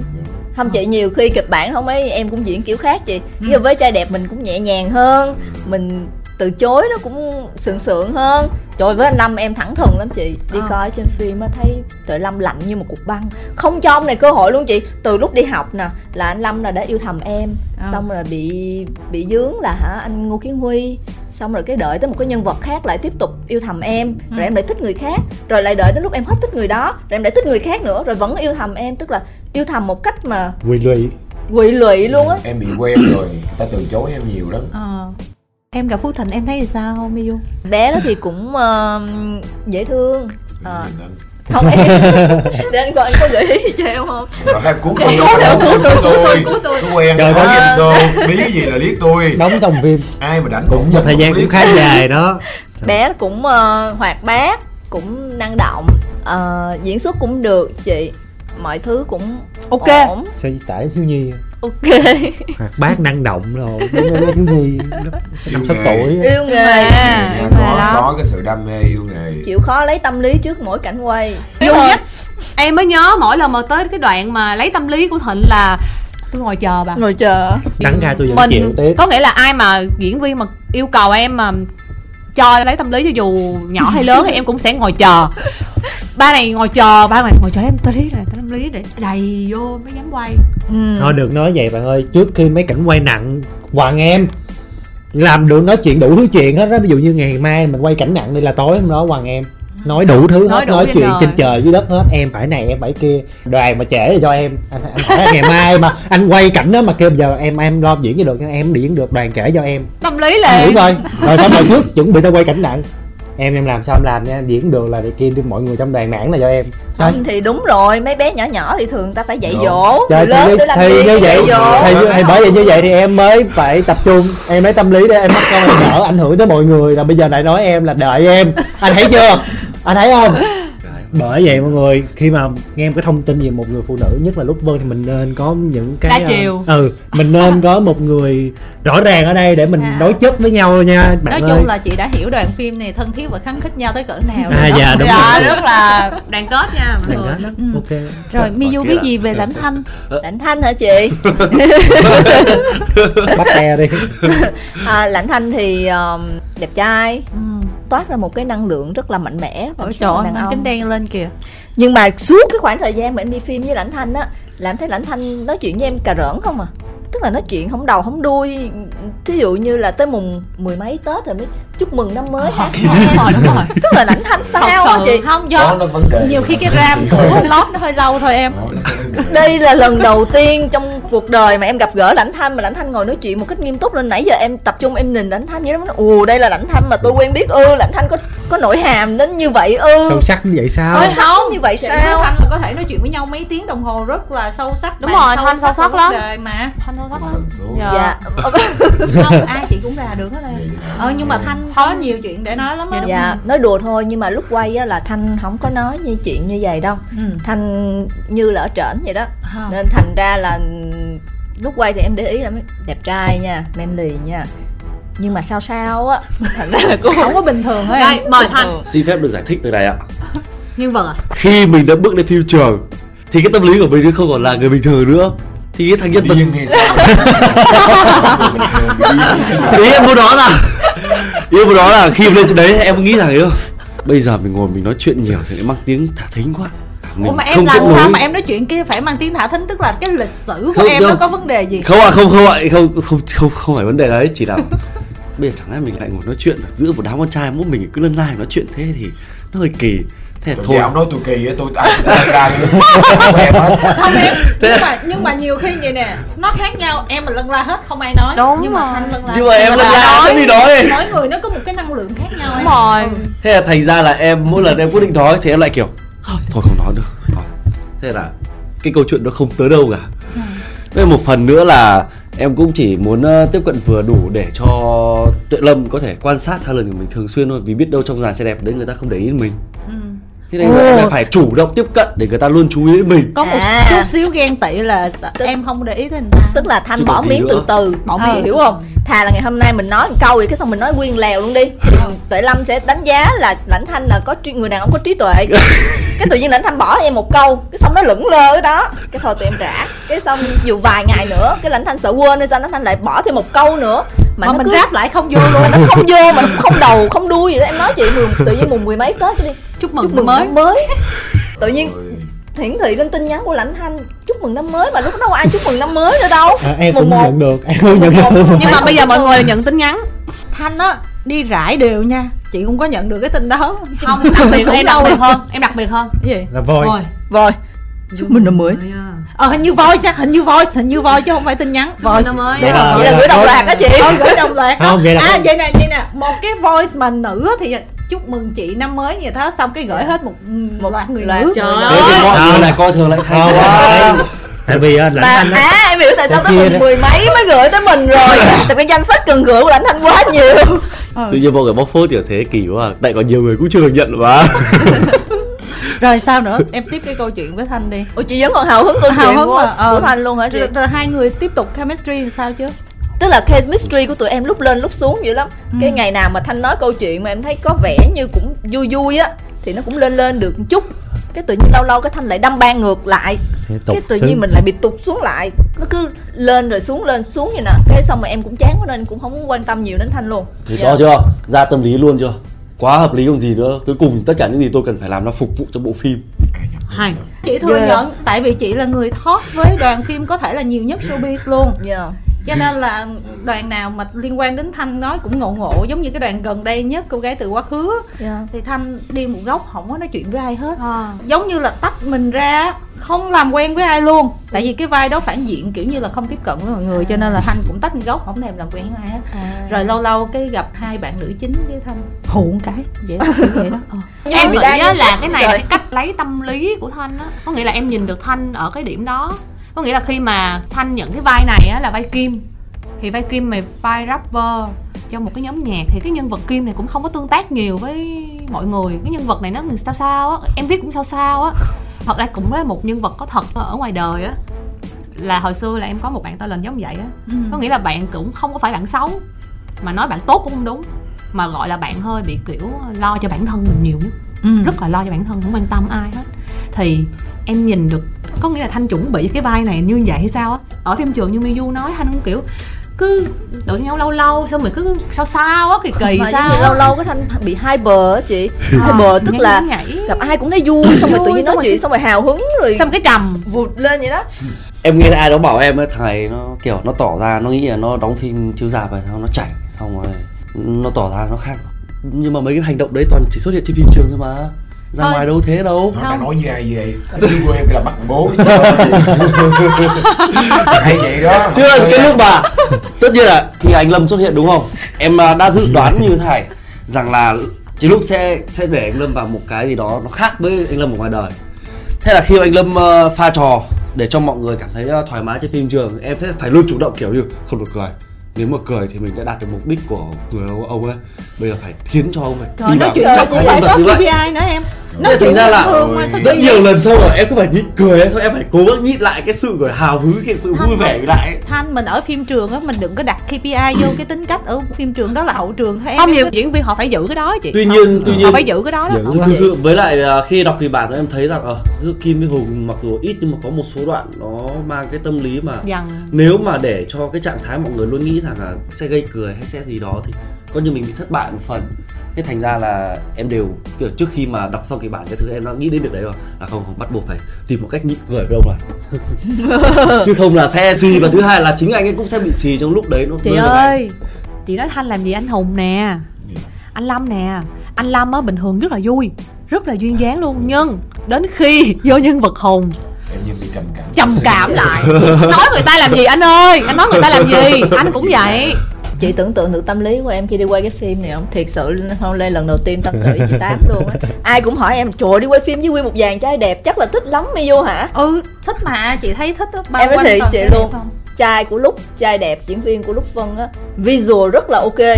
Không chị nhiều khi kịch bản không ấy em cũng diễn kiểu khác chị. Nhưng với trai đẹp mình cũng nhẹ nhàng hơn mình từ chối nó cũng sượng sượng hơn. Trời với anh lâm em thẳng thừng lắm chị. Đi Ờ. coi trên phim á thấy tuệ lâm lạnh như một cục băng. Không cho ông này cơ hội luôn chị. Từ lúc đi học nè là anh lâm là đã yêu thầm em. Ờ. xong rồi bị bị dướng là hả anh ngô kiến huy. Xong rồi cái đợi tới một cái nhân vật khác lại tiếp tục yêu thầm em. Rồi Ừ. em lại thích người khác. Rồi lại đợi tới lúc em hết thích người đó rồi em lại thích người khác nữa rồi vẫn yêu thầm em. Tức là yêu thầm một cách mà quỳ lụy. quỵ lụy luôn á. Em bị quen rồi người ta từ chối em nhiều lắm. Ờ. em gặp phú thịnh em thấy thì sao miu? Bé đó thì cũng ờ, dễ thương. Ờ, Nhìn anh. không em để anh coi anh có gợi ý gì cho em không? Rồi hai cuốn tôi đâu cuốn tôi tôi quen Trời Trời ơi. game show biết cái gì là liếc tôi. Đóng trong phim. Ai mà đánh cũng một thời gian cũng khá dài đó. Bé cũng ờ, hoạt bát cũng năng động. Ờ, diễn xuất cũng được chị. Mọi thứ cũng Ok. ổn. Sao tải thiếu nhi ok. Hoạt bát năng động rồi. Thiếu nhi năm sáu tuổi. Yêu nghề. Dạ, Yêu nghề có lắm. có cái sự đam mê yêu nghề. Chịu khó lấy tâm lý trước mỗi cảnh quay. Yêu nhất. Em mới nhớ mỗi lần mà tới cái đoạn mà lấy tâm lý của Thịnh là Tôi ngồi chờ bà. Ngồi chờ. Đắng ra tôi vẫn mình chịu tiếp. có nghĩa là ai mà diễn viên mà yêu cầu em mà cho lấy tâm lý cho dù nhỏ hay lớn thì em cũng sẽ ngồi chờ ba này ngồi chờ ba này ngồi chờ lấy tâm lý này tâm lý để đầy vô mới dám quay. Ừ. thôi được nói vậy bạn ơi. Trước khi mấy cảnh quay nặng hoàng em làm được nói chuyện đủ thứ chuyện hết đó. Ví dụ như ngày mai mình quay cảnh nặng đi là tối hôm đó hoàng em nói đủ thứ Nói hết đủ nói trên chuyện đời. trên trời dưới đất hết. Em phải này em phải kia. Đoàn mà trễ thì cho em. Anh, anh hỏi ngày mai mà anh quay cảnh đó mà kêu giờ em em lo diễn cho được em diễn được đoàn trễ cho em. Tâm lý anh nghĩ liền coi. Rồi xong rồi trước chuẩn bị tao quay cảnh nặng em em làm sao em làm nha? Diễn được là này kia đi mọi người trong đoàn nản là cho em. Không thì đúng rồi mấy bé nhỏ nhỏ thì thường ta phải dạy Đúng. dỗ. Trời, người lớn thì, làm thì như vậy thì, thì bởi vậy như vậy thì em mới phải tập trung. Em lấy tâm lý để em bắt con em đỡ ảnh hưởng tới mọi người. Là bây giờ lại nói em là đợi em. Anh thấy chưa? Anh thấy không bởi vậy mọi người khi mà nghe một cái thông tin về một người phụ nữ nhất là lúc vân thì mình nên có những cái Đa ờ, chiều. ừ mình nên có một người rõ ràng ở đây để mình À. đối chất với nhau nha bạn nói ơi chung là chị đã hiểu đoàn phim này thân thiết và khăng khít nhau tới cỡ nào À, rồi đó. dạ, đúng dạ rồi. rất là đoàn kết nha mọi người đó. Ừ. ok rồi miu biết gì về lãnh thanh lãnh thanh hả chị bắt te đi à, lãnh thanh thì um, đẹp trai ừ. Toát ra một cái năng lượng rất là mạnh mẽ và Ôi trời ơi, mang kính đen lên kìa. Nhưng mà suốt cái khoảng thời gian mà em đi phim với lãnh thanh á là em thấy lãnh thanh nói chuyện với em cà rỡn không à tức là nói chuyện không đầu không đuôi. Thí dụ như là tới mùng mười mấy tết rồi mới chúc mừng năm mới. Hát đúng rồi đúng rồi. tức là lãnh thanh sao sự. chị? không do nhiều khi cái ram của lót nó hơi lâu thôi em. Đây là lần đầu tiên trong cuộc đời mà em gặp gỡ lãnh thanh mà lãnh thanh ngồi nói chuyện một cách nghiêm túc nên nãy giờ em tập trung em nhìn lãnh thanh vậy đó ồ đây là lãnh thanh mà tôi quen biết ư lãnh thanh có có nội hàm đến như vậy ư. Sâu sắc như vậy sao? Sâu sắc như vậy sao? Với Thanh có thể nói chuyện với nhau mấy tiếng đồng hồ rất là sâu sắc Đúng rồi, Thanh sâu sắc lắm. mà. Thanh sâu sắc lắm. Dạ. dạ. Không ai chị cũng ra được hết em Vậy hả? ờ nhưng mà thanh có nhiều chuyện để nói lắm á dạ nói đùa thôi nhưng mà lúc quay á là thanh không có nói như chuyện như vậy đâu. Ừ. thanh như là ở trển vậy đó. Không. nên thành ra là lúc quay thì em để ý là mấy- đẹp trai nha manly nha. Nhưng mà sao sao á. Thành ra là cũng không có bình thường hết em. Đây mời thanh. xin phép được giải thích việc này ạ. Nhân vật à khi mình đã bước lên phim trường thì cái tâm lý của mình nó không còn là người bình thường nữa thì cái thằng nhân vật điên hay sao? Ý em muốn nói là ý em muốn nói là khi em lên trên đấy em nghĩ rằng yêu bây giờ mình ngồi mình nói chuyện nhiều thì lại mang tiếng thả thính quá. Mình Ủa mà em không làm sao mà em nói chuyện kia phải mang tiếng thả thính? Tức là cái lịch sử của Không, em nó không. có vấn đề gì? Không ạ không không ạ. Không không không không phải vấn đề đấy. Chỉ là bây giờ chẳng lẽ mình lại ngồi nói chuyện ở giữa một đám con trai mỗi mình cứ lân lai nói chuyện thế thì nó hơi kỳ thế là Thôi. ông nói tôi kỳ á tôi ai ai ra không em hết không em Thế- nhưng mà nhưng mà nhiều khi vậy nè nó khác nhau em mà lân la hết không ai nói. Đúng nhưng mà thanh lân la nhưng mà em lân la nói. cái gì nói mỗi người nó có một cái năng lượng khác nhau đúng rồi. Ừ. thế là thành ra là em mỗi lần em quyết định nói thì em lại kiểu thôi không nói nữa. Thôi. thế là cái câu chuyện nó không tới đâu cả. Thế một phần nữa là em cũng chỉ muốn ờ, tiếp cận vừa đủ để cho tuệ lâm có thể quan sát hai lần của mình thường xuyên thôi vì biết đâu trong dàn trai đẹp đấy người ta không để ý mình. Ừ. thế nên là phải chủ động tiếp cận để người ta luôn chú ý đến mình. Có một À. chút xíu ghen tị là em không để ý tới người ta. tức là thanh Chứ bỏ miếng nữa. từ từ. Bỏ Ờ. miếng. hiểu không? Thà là ngày hôm nay mình nói một câu thì cái xong mình nói nguyên lèo luôn đi. Thì tuệ lâm sẽ đánh giá là lãnh thanh là có trí, người đàn ông có trí tuệ. Cái tự nhiên lãnh thanh bỏ em một câu cái xong nó lững lơ ở đó. Cái thôi tụi em trả. Cái xong dù vài ngày nữa cái lãnh thanh sợ quên nên sao lãnh thanh lại bỏ thêm một câu nữa mà, mà nó mình cứ ráp lại không vô luôn nó không vô mà nó không đầu không đuôi gì đó. Em nói chị mười tự nhiên mùng mười mấy tết đi. Chúc mừng chúc mừng mới năm mới. tự nhiên hiển thị lên tin nhắn của lãnh thanh chúc mừng năm mới. Mà lúc đó ai chúc mừng năm mới nữa đâu? À, em Mùng cũng một. nhận được em cũng nhận được. nhưng mà bây giờ mọi người nhận tin nhắn. Thanh á đi rải đều nha. Chị cũng có nhận được cái tin đó. Không đặc biệt em đặc đâu. biệt hơn em đặc biệt hơn. Cái gì? Là voi. Rồi rồi chúc mừng năm mới ờ hình như voi chắc hình như voi hình như voi chứ không phải tin nhắn. Voi. Mới. Vậy là- vậy là gửi đồng loạt á chị. ờ gửi đồng loạt. Không, vậy là à vậy nè vậy nè. Một cái voice mà nữ thì chúc mừng chị năm mới như thế xong cái gửi hết một một loạt người loạt nữ. trời ơi. lại coi thường lại thay tại vì à, lãnh mà thanh á à em hiểu tại sao tới đấy. mười mấy mới gửi tới mình rồi. Tại cái danh sách cần gửi của lãnh thanh quá nhiều. Tự nhiên mọi người bóc phốt kiểu thế kỳ quá. À. tại còn nhiều người cũng chưa được nhận mà rồi sao nữa? Em tiếp cái câu chuyện với thanh đi. Ủa chị vẫn còn hào hứng câu Hào chuyện hứng của, mà, ờ. của thanh luôn hả chị? Rồi, rồi hai người tiếp tục chemistry làm sao chứ? Tức là chemistry của tụi em lúc lên lúc xuống vậy lắm. Ừ. cái ngày nào mà thanh nói câu chuyện mà em thấy có vẻ như cũng vui vui á thì nó cũng lên lên được một chút. Cái tự nhiên lâu lâu cái thanh lại đâm ban ngược lại. Tục cái tự nhiên mình lại bị tụt xuống lại. Nó cứ lên rồi xuống lên xuống vậy nè. Cái xong mà em cũng chán quá nên cũng không quan tâm nhiều đến thanh luôn. Thì Dạ. rõ chưa? Ra tâm lý luôn chưa quá hợp lý còn gì nữa cuối cùng tất cả những gì tôi cần phải làm là phục vụ cho bộ phim hai chị thừa Yeah. nhận tại vì chị là người thoát với đoàn phim có thể là nhiều nhất showbiz luôn yeah. Cho nên là đoàn nào mà liên quan đến thanh nói cũng ngộ ngộ giống như cái đoàn gần đây nhất cô gái từ quá khứ Yeah. thì thanh đi một góc không có nói chuyện với ai hết à. giống như là tách mình ra không làm quen với ai luôn tại vì cái vai đó phản diện kiểu như là không tiếp cận với mọi người cho nên là thanh cũng tách một góc không thèm làm quen với ai hết À. rồi lâu lâu cái gặp hai bạn nữ chính với thanh hù một cái vậy đó vậy đó ờ. em bị nghĩ là cái này là cái cách lấy tâm lý của thanh á có nghĩa là em nhìn được thanh ở cái điểm đó có nghĩa là khi mà thanh nhận cái vai này á là vai kim. Thì vai kim là vai rapper trong một cái nhóm nhạc thì cái nhân vật kim này cũng không có tương tác nhiều với mọi người. Cái nhân vật này nó sao sao á em viết cũng sao sao á. Thật ra cũng là một nhân vật có thật ở ngoài đời á. Là hồi xưa là em có một bạn tên là giống vậy á. Ừ. có nghĩa là bạn cũng không có phải bạn xấu mà nói bạn tốt cũng không đúng. Mà gọi là bạn hơi bị kiểu lo cho bản thân mình nhiều nhất. Ừ. rất là lo cho bản thân không quan tâm ai hết. Thì em nhìn được có nghĩa là thanh chuẩn bị cái vai này như vậy hay sao á? Ở phim trường như Miyu nói thanh cũng kiểu cứ tự nhau lâu lâu xong rồi cứ sao sao á kỳ kỳ mà sao lâu lâu cái thanh bị hyper á chị. Ờ, hyper tức nhảy là nhảy gặp ai cũng thấy vui xong rồi tự nhiên nói chuyện cái- xong rồi hào hứng rồi. Xong cái trầm. Vụt lên vậy đó. Em nghe ai đó bảo em ấy thầy nó kiểu nó tỏ ra nó nghĩ là nó đóng phim chiếu rạp rồi xong nó chảnh xong rồi nó tỏ ra nó khác. Nhưng mà mấy cái hành động đấy toàn chỉ xuất hiện trên phim trường thôi mà ra Thôi. ngoài đâu thế đâu. Nó đang nói với ai vậy chứ của em là bắt bố hay vậy đó. Chứ cái lúc mà tất nhiên là khi anh lâm xuất hiện đúng không? Em à, đã dự đoán như thế này rằng là chỉ lúc sẽ sẽ để anh lâm vào một cái gì đó nó khác với anh lâm ở ngoài đời. Thế là khi anh lâm ờ, pha trò để cho mọi người cảm thấy ờ, thoải mái trên phim trường em sẽ phải luôn chủ động kiểu như không được cười nếu mà cười thì mình đã đạt được mục đích của người ông, ấy. Bây giờ phải khiến cho ông rồi đi nói vào chuyện cái cũng phải có KPI nữa em Nói thành ra là rất nhiều lần thôi rồi em cứ phải nhịn cười ấy, thôi em phải cố gắng nhịn lại cái sự gọi hào hứng cái sự vui vẻ lại thanh mình ở phim trường á mình đừng có đặt KPI vô cái tính cách ở phim trường đó là hậu trường thôi em. Không nhiều diễn viên họ phải giữ cái đó chị. Tuy nhiên tuy họ nhiên phải giữ cái đó đó. Thực, sự với lại à, khi đọc kịch bản thì em thấy rằng ở giữa Kim với Hùng mặc dù ít nhưng mà có một số đoạn nó mang cái tâm lý mà dần nếu mà để cho cái trạng thái mọi người luôn nghĩ rằng là sẽ gây cười hay sẽ gì đó thì coi như mình bị thất bại một phần. Thế thành ra là em đều kiểu trước khi mà đọc xong kịch bản cái thứ em đã nghĩ đến việc đấy rồi là không không bắt buộc phải tìm một cách nhịn cười với ông là chứ không là sẽ xì và thứ hai là chính anh ấy cũng sẽ bị xì trong lúc đấy nó chị ơi chị nói thanh làm gì anh hùng nè? Anh lâm nè. Anh lâm á bình thường rất là vui rất là duyên dáng luôn. Nhưng đến khi vô nhân vật hùng em như bị trầm cảm. trầm cảm lại. Nói người ta làm gì anh ơi? Anh nói người ta làm gì? Anh cũng vậy chị tưởng tượng được tâm lý của em khi đi quay cái phim này không? Thiệt sự không lên lần đầu tiên tâm sự với chị tám luôn á. Ai cũng hỏi em trời đi quay phim với nguyên một dàn trai đẹp chắc là thích lắm Miu hả? Ừ thích mà chị thấy thích á bao em nói thiệt chị luôn. trai của lúc trai đẹp diễn viên của lúc phân á. Visual rất là ok.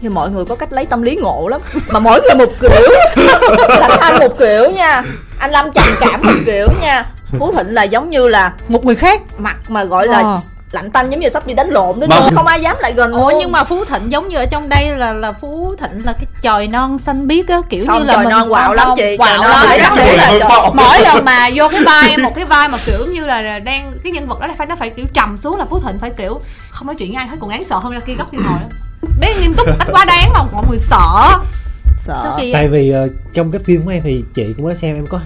Thì mọi người có cách lấy tâm lý ngộ lắm. Mà mỗi người một kiểu. Lãnh thanh một kiểu nha. Anh lâm trầm cảm một kiểu nha. Phú thịnh là giống như là một người khác mặt mà gọi là Ờ. lạnh tanh giống như sắp đi đánh lộn đó Vâng. luôn không ai dám lại gần Ủa nhưng mà Phú Thịnh giống như ở trong đây là là Phú Thịnh là cái chòi non xanh biếc á kiểu Không, như là chòi non quạo lắm chị, quạo lắm. là mỗi lần mà vô cái vai một cái vai mà kiểu như là đang cái nhân vật đó phải nó phải kiểu trầm xuống là phú thịnh phải kiểu không nói chuyện với ai hết còn đáng sợ hơn ra kia góc kia ngồi á. bé nghiêm túc cách quá đáng mà mọi người sợ. Sợ. Tại vì ờ, trong cái phim của em thì chị cũng đã xem em có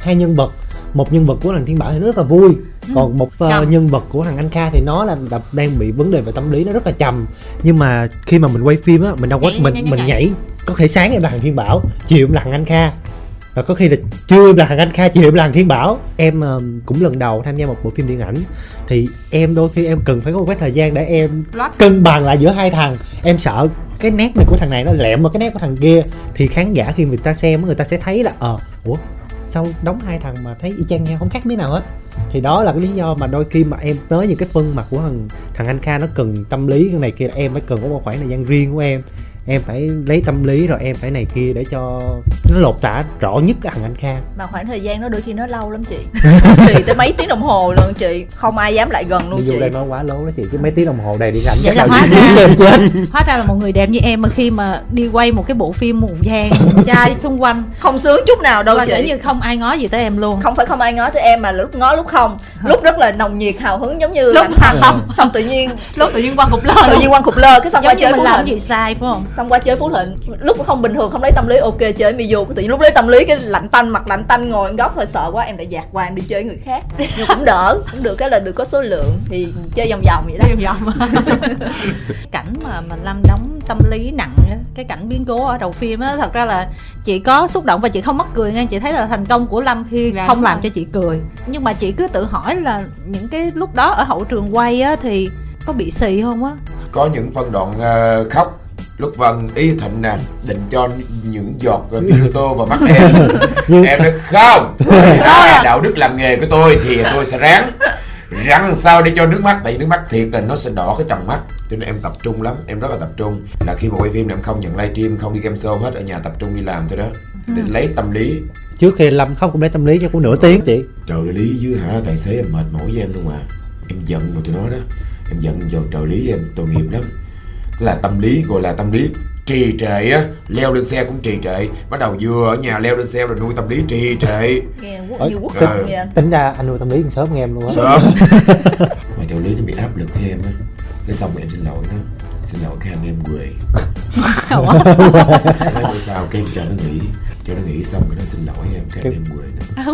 hai nhân vật. Một nhân vật của thằng thiên bảo thì nó rất là vui còn một trầm. nhân vật của thằng anh kha thì nó là đập đang bị vấn đề về tâm lý nó rất là trầm nhưng mà khi mà mình quay phim á mình đâu có Nhảy, mình nhảy, mình nhảy. nhảy có thể sáng em là thằng thiên bảo chiều em là thằng anh kha. Và có khi là em là thằng anh kha chiều em là thằng thiên bảo. Em ờ, cũng lần đầu tham gia một bộ phim điện ảnh. Thì em đôi khi em cần phải có một cái thời gian để em Loát. cân bằng lại giữa hai thằng. Em sợ cái nét này của thằng này nó lẹm vào cái nét của thằng kia. Thì khán giả khi người ta xem người ta sẽ thấy là ờ ủa sau đóng hai thằng mà thấy y chang nhau không khác miếng nào hết. Thì đó là cái lý do mà đôi khi mà em tới những cái phân mặt của thằng thằng anh Kha nó cần tâm lý cái này kia, em phải cần có một khoảng thời gian riêng của em em phải lấy tâm lý rồi em phải này kia để cho nó lột tả rõ nhất cái thằng anh Kha mà khoảng thời gian đó đôi khi nó lâu lắm chị. Chị tới mấy tiếng đồng hồ luôn chị. Không ai dám lại gần luôn Ví dụ chị. đang nói quá lố đó chị chứ mấy tiếng đồng hồ đầy điện ảnh Vậy là hóa ra- chết. Hóa ra là một người đẹp như em mà khi mà đi quay một cái bộ phim mù vàng trai xung quanh. Không sướng chút nào đâu là chị. như không ai ngó gì tới em luôn. Không phải không ai ngó tới em mà lúc ngó lúc không. Lúc rất là nồng nhiệt hào hứng giống như Lúc không. xong tự nhiên lúc tự nhiên quăng cục lơ tự nhiên quăng cục lơ cái xong giống như chơi mình làm gì sai phải không xong qua chơi phú thịnh lúc không bình thường không lấy tâm lý ok chơi mizu. Tự nhiên lúc lấy tâm lý cái lạnh tanh mặt lạnh tanh ngồi góc hơi sợ quá em lại dạt qua em đi chơi người khác. Nhưng cũng đỡ cũng được cái là được có số lượng thì chơi vòng vòng vậy đó. Vòng vòng. Cảnh mà mà lâm đóng tâm lý nặng á, cái cảnh biến cố ở đầu phim á thật ra là chị có xúc động và chị không mắc cười nha. Chị thấy là thành công của lâm khi Dạ, không làm rồi. cho chị cười. Nhưng mà chị cứ tự hỏi là những cái lúc đó ở hậu trường quay á thì có bị xì không á? Có những phân đoạn ờ, khóc lúc vân y thịnh nè định cho những giọt uh, tiêu tô vào mắt em. Em nói không đó là đạo đức làm nghề của tôi thì tôi sẽ ráng răng sao để cho nước mắt tại vì nước mắt thiệt là nó sẽ đỏ cái tròng mắt. Cho nên em tập trung lắm em rất là tập trung. Là khi mà quay phim em không nhận livestream không đi game show hết ở nhà tập trung đi làm thôi đó. Để lấy tâm lý. Trước khi lâm khóc cũng lấy tâm lý cho cũng nửa tiếng chị. Trời lý với hả? Tài xế em mệt mỏi với em luôn mà em giận vào tụi nó đó. Em giận vào trời lý em tội nghiệp lắm là tâm lý gọi là tâm lý trì trệ á. Leo lên xe cũng trì trệ. Bắt đầu vừa ở nhà leo lên xe rồi nuôi tâm lý trì trệ. Nghe như quốc tịch vậy anh. tính ra anh nuôi tâm lý sớm hơn em luôn á. Sớm. Mà trợ lý nó bị áp lực em á. Cái xong rồi em xin lỗi nó. Xin lỗi cái anh em quê. Nói tại sao cái em cho nó nghỉ. Cho nó nghỉ xong cái nó xin lỗi em cái anh em quê nữa.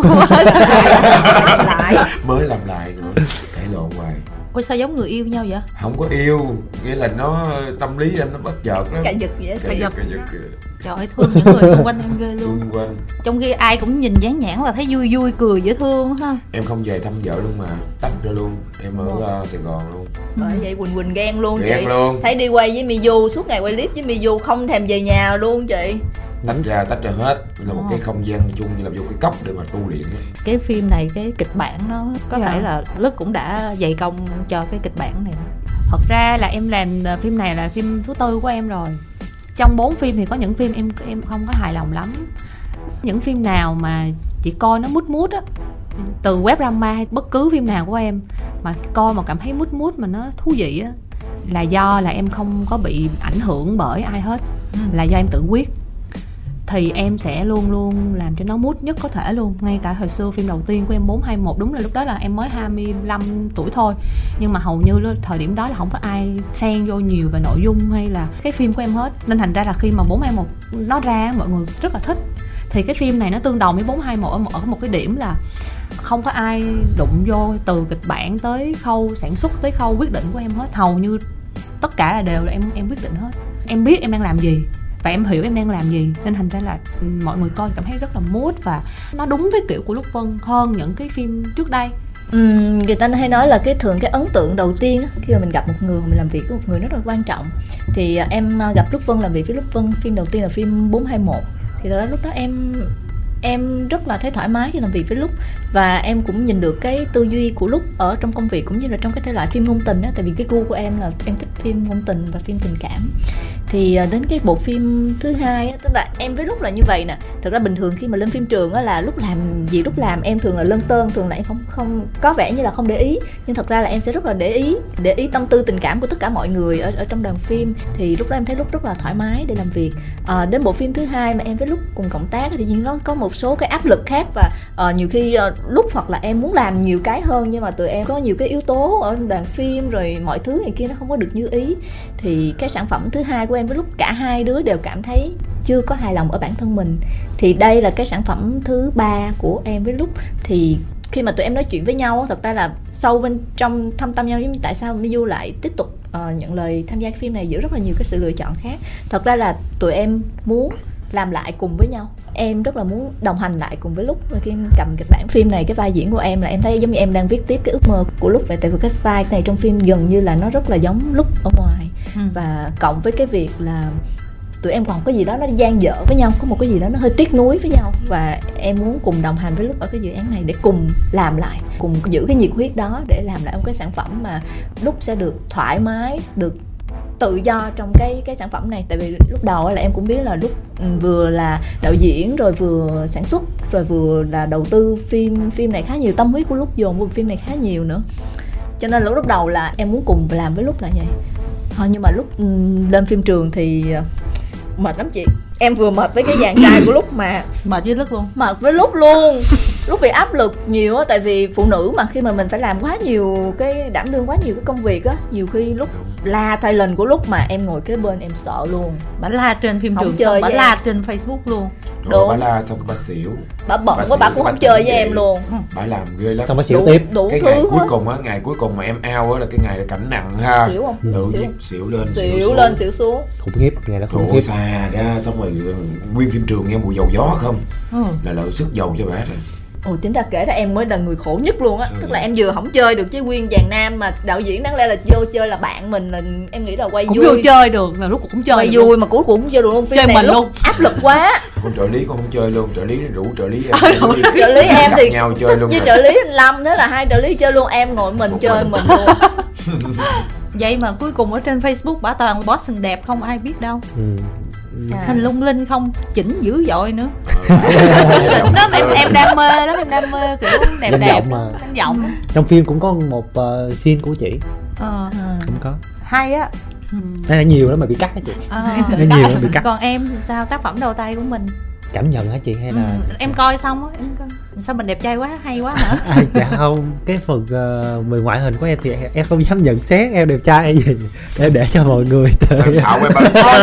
Lại? Mới làm lại nữa. Cãi lộn hoài ôi sao giống người yêu nhau vậy? Không có yêu nghĩa là nó tâm lý em nó bất chợt lắm. Cãi giật vậy chị giật cãi giật trời ơi thương những người xung quanh em ghê luôn. Xung quanh. Trong khi ai cũng nhìn dán nhãn là thấy vui vui cười dễ thương ha. Em không về thăm vợ luôn mà tách ra luôn. Em ở ờ, sài gòn luôn. Bởi vậy quỳnh quỳnh ghen luôn Ghen chị. luôn. thấy đi quay với mizu suốt ngày quay clip với mizu không thèm về nhà luôn chị tách ra tách ra hết. Là một cái không gian chung như là vô cái cốc để mà tu luyện cái phim này cái kịch bản nó có Dạ. thể là lức cũng đã dày công cho cái kịch bản này thật ra là em làm ờ, phim này là phim thứ tư của em rồi. Trong bốn phim thì có những phim em em không có hài lòng lắm. Những phim nào mà chị coi nó mút mút á từ web drama hay bất cứ phim nào của em mà coi mà cảm thấy mút mút mà nó thú vị á là do là em không có bị ảnh hưởng bởi ai hết. Là do em tự quyết thì em sẽ luôn luôn làm cho nó mút nhất có thể luôn. Ngay cả hồi xưa phim đầu tiên của em 421 đúng là lúc đó là em mới 25 tuổi thôi. Nhưng mà hầu như thời điểm đó là không có ai xen vô nhiều về nội dung hay là cái phim của em hết. Nên thành ra là khi mà 421 nó ra mọi người rất là thích. Thì cái phim này nó tương đồng với 421 một, ở một cái điểm là không có ai đụng vô từ kịch bản tới khâu sản xuất tới khâu quyết định của em hết. Hầu như tất cả là đều là em em quyết định hết. Em biết em đang làm gì và em hiểu em đang làm gì nên thành ra là ừ, mọi người coi cảm thấy rất là mood và nó đúng với kiểu của lúc vân hơn những cái phim trước đây. Ừm, người ta hay nói là cái thường cái ấn tượng đầu tiên khi mà mình gặp một người mình làm việc với một người rất là quan trọng. Thì à, em à, gặp Lúc Vân làm việc với Lúc Vân phim đầu tiên là phim 421 thì đó lúc đó em em rất là thấy thoải mái khi làm việc với Lúc. Và em cũng nhìn được cái tư duy của Lúc ở trong công việc cũng như là trong cái thể loại phim ngôn tình á. Tại vì cái gu của em là em thích phim ngôn tình và phim tình cảm thì à, đến cái bộ phim thứ hai tức là em với lúc là như vậy nè. Thật ra bình thường khi mà lên phim trường á là lúc làm gì lúc làm em thường là lân tơn thường là em không không có vẻ như là không để ý. Nhưng thật ra là em sẽ rất là để ý để ý tâm tư tình cảm của tất cả mọi người ở ở trong đoàn phim. Thì lúc đó em thấy lúc rất là thoải mái để làm việc. À, đến bộ phim thứ hai mà em với lúc cùng cộng tác thì nhiên nó có một số cái áp lực khác và uh, nhiều khi ờ, uh, lúc hoặc là em muốn làm nhiều cái hơn nhưng mà tụi em có nhiều cái yếu tố ở đoàn phim rồi mọi thứ này kia nó không có được như ý. Thì cái sản phẩm thứ hai của em với lúc cả hai đứa đều cảm thấy chưa có hài lòng ở bản thân mình. Thì đây là cái sản phẩm thứ ba của em với lúc. Thì khi mà tụi em nói chuyện với nhau thật ra là sâu bên trong thâm tâm nhau giống như tại sao Miu lại tiếp tục uh, nhận lời tham gia cái phim này giữa rất là nhiều cái sự lựa chọn khác. Thật ra là tụi em muốn làm lại cùng với nhau. Em rất là muốn đồng hành lại cùng với lúc khi em cầm kịch bản phim này cái vai diễn của em là em thấy giống như em đang viết tiếp cái ước mơ của lúc vậy. Tại vì cái vai này trong phim gần như là nó rất là giống lúc ở ngoài. Ừ. và cộng với cái việc là tụi em còn có gì đó nó gian dở với nhau có một cái gì đó nó hơi tiếc nuối với nhau. Và em muốn cùng đồng hành với lúc ở cái dự án này để cùng làm lại cùng giữ cái nhiệt huyết đó để làm lại một cái sản phẩm mà lúc sẽ được thoải mái được tự do trong cái cái sản phẩm này. Tại vì lúc đầu là em cũng biết là lúc ừ, vừa là đạo diễn rồi vừa sản xuất rồi vừa là đầu tư phim phim này khá nhiều tâm huyết của lúc dồn vào phim này khá nhiều nữa. Cho nên lúc đầu là em muốn cùng làm với lúc là vậy. Thôi nhưng mà lúc ừ, lên phim trường thì ờ, mệt lắm chị. Em vừa mệt với cái dàn trai của lúc mà mệt với lúc luôn. Mệt với lúc luôn. Lúc bị áp lực nhiều á tại vì phụ nữ mà khi mà mình phải làm quá nhiều cái đảm đương quá nhiều cái công việc á nhiều khi lúc la thay lần của lúc mà em ngồi kế bên em sợ luôn. Bà la trên phim trường chơi bà la trên facebook luôn. Đúng. bà la xong cái bà xỉu. Bà bận quá bà cũng không chơi với em luôn. Bà làm ghê lắm. Xong bà xỉu tiếp. đủ cái thứ ngày cuối cùng á ngày cuối cùng mà em ao á là cái ngày là cảnh nặng ha. Xỉu không? Tự xỉu. xỉu lên xỉu, xỉu lên xỉu xuống. Khủng khiếp ngày đó khủng khiếp. xa ra xong rồi nguyên phim trường nghe mùi dầu gió không? Ừ. là lợi sức dầu cho bà rồi Ồ tính ra kể ra em mới là người khổ nhất luôn á. Ừ. Tức là em vừa không chơi được với Quyên Giàn Nam Mà đạo diễn đáng lẽ là vô chơi là bạn mình là Em nghĩ là quay cũng vui. Cũng vô chơi được, là lúc cũng chơi Quay vui mà cuối cùng cũng chơi được luôn Phim chơi này mình luôn. áp lực quá. Con trợ lý con không chơi luôn, trợ lý rủ trợ lý em. Trợ lý em thì nhau chơi luôn với trợ lý anh Lâm Thế là hai trợ lý chơi luôn, em ngồi mình Một chơi mình, mình luôn. Vậy mà cuối cùng ở trên Facebook bả toàn boss xinh đẹp không ai biết đâu. Ừ à. hình lung linh không? Chỉnh dữ dội nữa. Đó em em đam mê lắm em đam mê kiểu đẹp danh đẹp vọng ừ. trong phim cũng có một uh, scene của chị. Ờ. À. cũng có. Hay á. Ừ. đây là nhiều lắm mà bị cắt á chị. À, nó nhiều lắm bị cắt. còn em sao? Tác phẩm đầu tay của mình cảm nhận hả chị hay là ừ, em coi xong á em coi. Sao mình đẹp trai quá hay quá hả? À, dạ không cái phần uh, về ngoại hình của em thì em không dám nhận xét em đẹp trai hay gì. Em để cho mọi người tự xạo em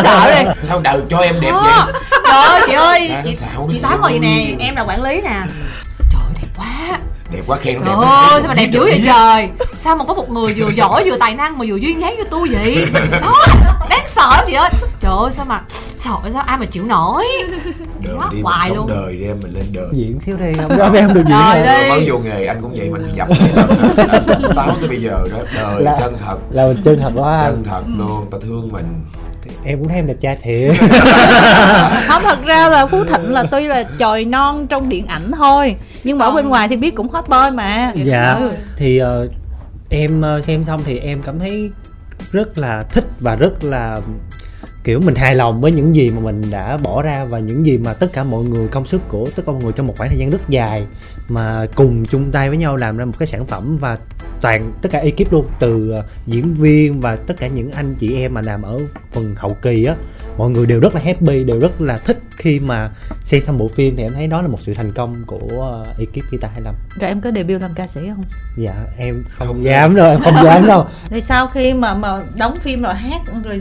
xạo đi. Sao đời cho em đẹp vậy? Trời ơi chị ơi chị chị tám rồi nè em là quản lý nè. trời đẹp quá khen nó đẹp Ôi, sao mà đẹp dữ vậy trời? Sao mà có một người vừa giỏi vừa tài năng mà vừa duyên dáng như tôi vậy? Đó đáng sợ lắm chị ơi. Trời ơi sao mà sợ sao ai mà chịu nổi? Đời đó, đi hoài luôn. đời đi em mình lên đời. Diễn xíu đi không đó em được diễn rồi mới vô nghề anh cũng vậy mình dập táo tới bây giờ đó đời là, chân thật. là mình chân thật quá. Chân thật luôn ta thương mình em cũng thấy em đẹp trai thiệt. Không thật ra là phú thịnh là tuy là chồi non trong điện ảnh thôi nhưng mà ở bên ngoài thì biết cũng hot boy mà. Dạ. Ừ. thì uh, em uh, xem xong thì em cảm thấy rất là thích và rất là kiểu mình hài lòng với những gì mà mình đã bỏ ra và những gì mà tất cả mọi người công sức của tất cả mọi người trong một khoảng thời gian rất dài mà cùng chung tay với nhau làm ra một cái sản phẩm và toàn tất cả ekip luôn từ uh, diễn viên và tất cả những anh chị em mà làm ở phần hậu kỳ á mọi người đều rất là happy đều rất là thích khi mà xem xong bộ phim thì em thấy đó là một sự thành công của uh, ekip Guitar 25 rồi em có debut làm ca sĩ không? Dạ em không, không dám đâu em không dám đâu. Thì sau khi mà mà đóng phim rồi hát rồi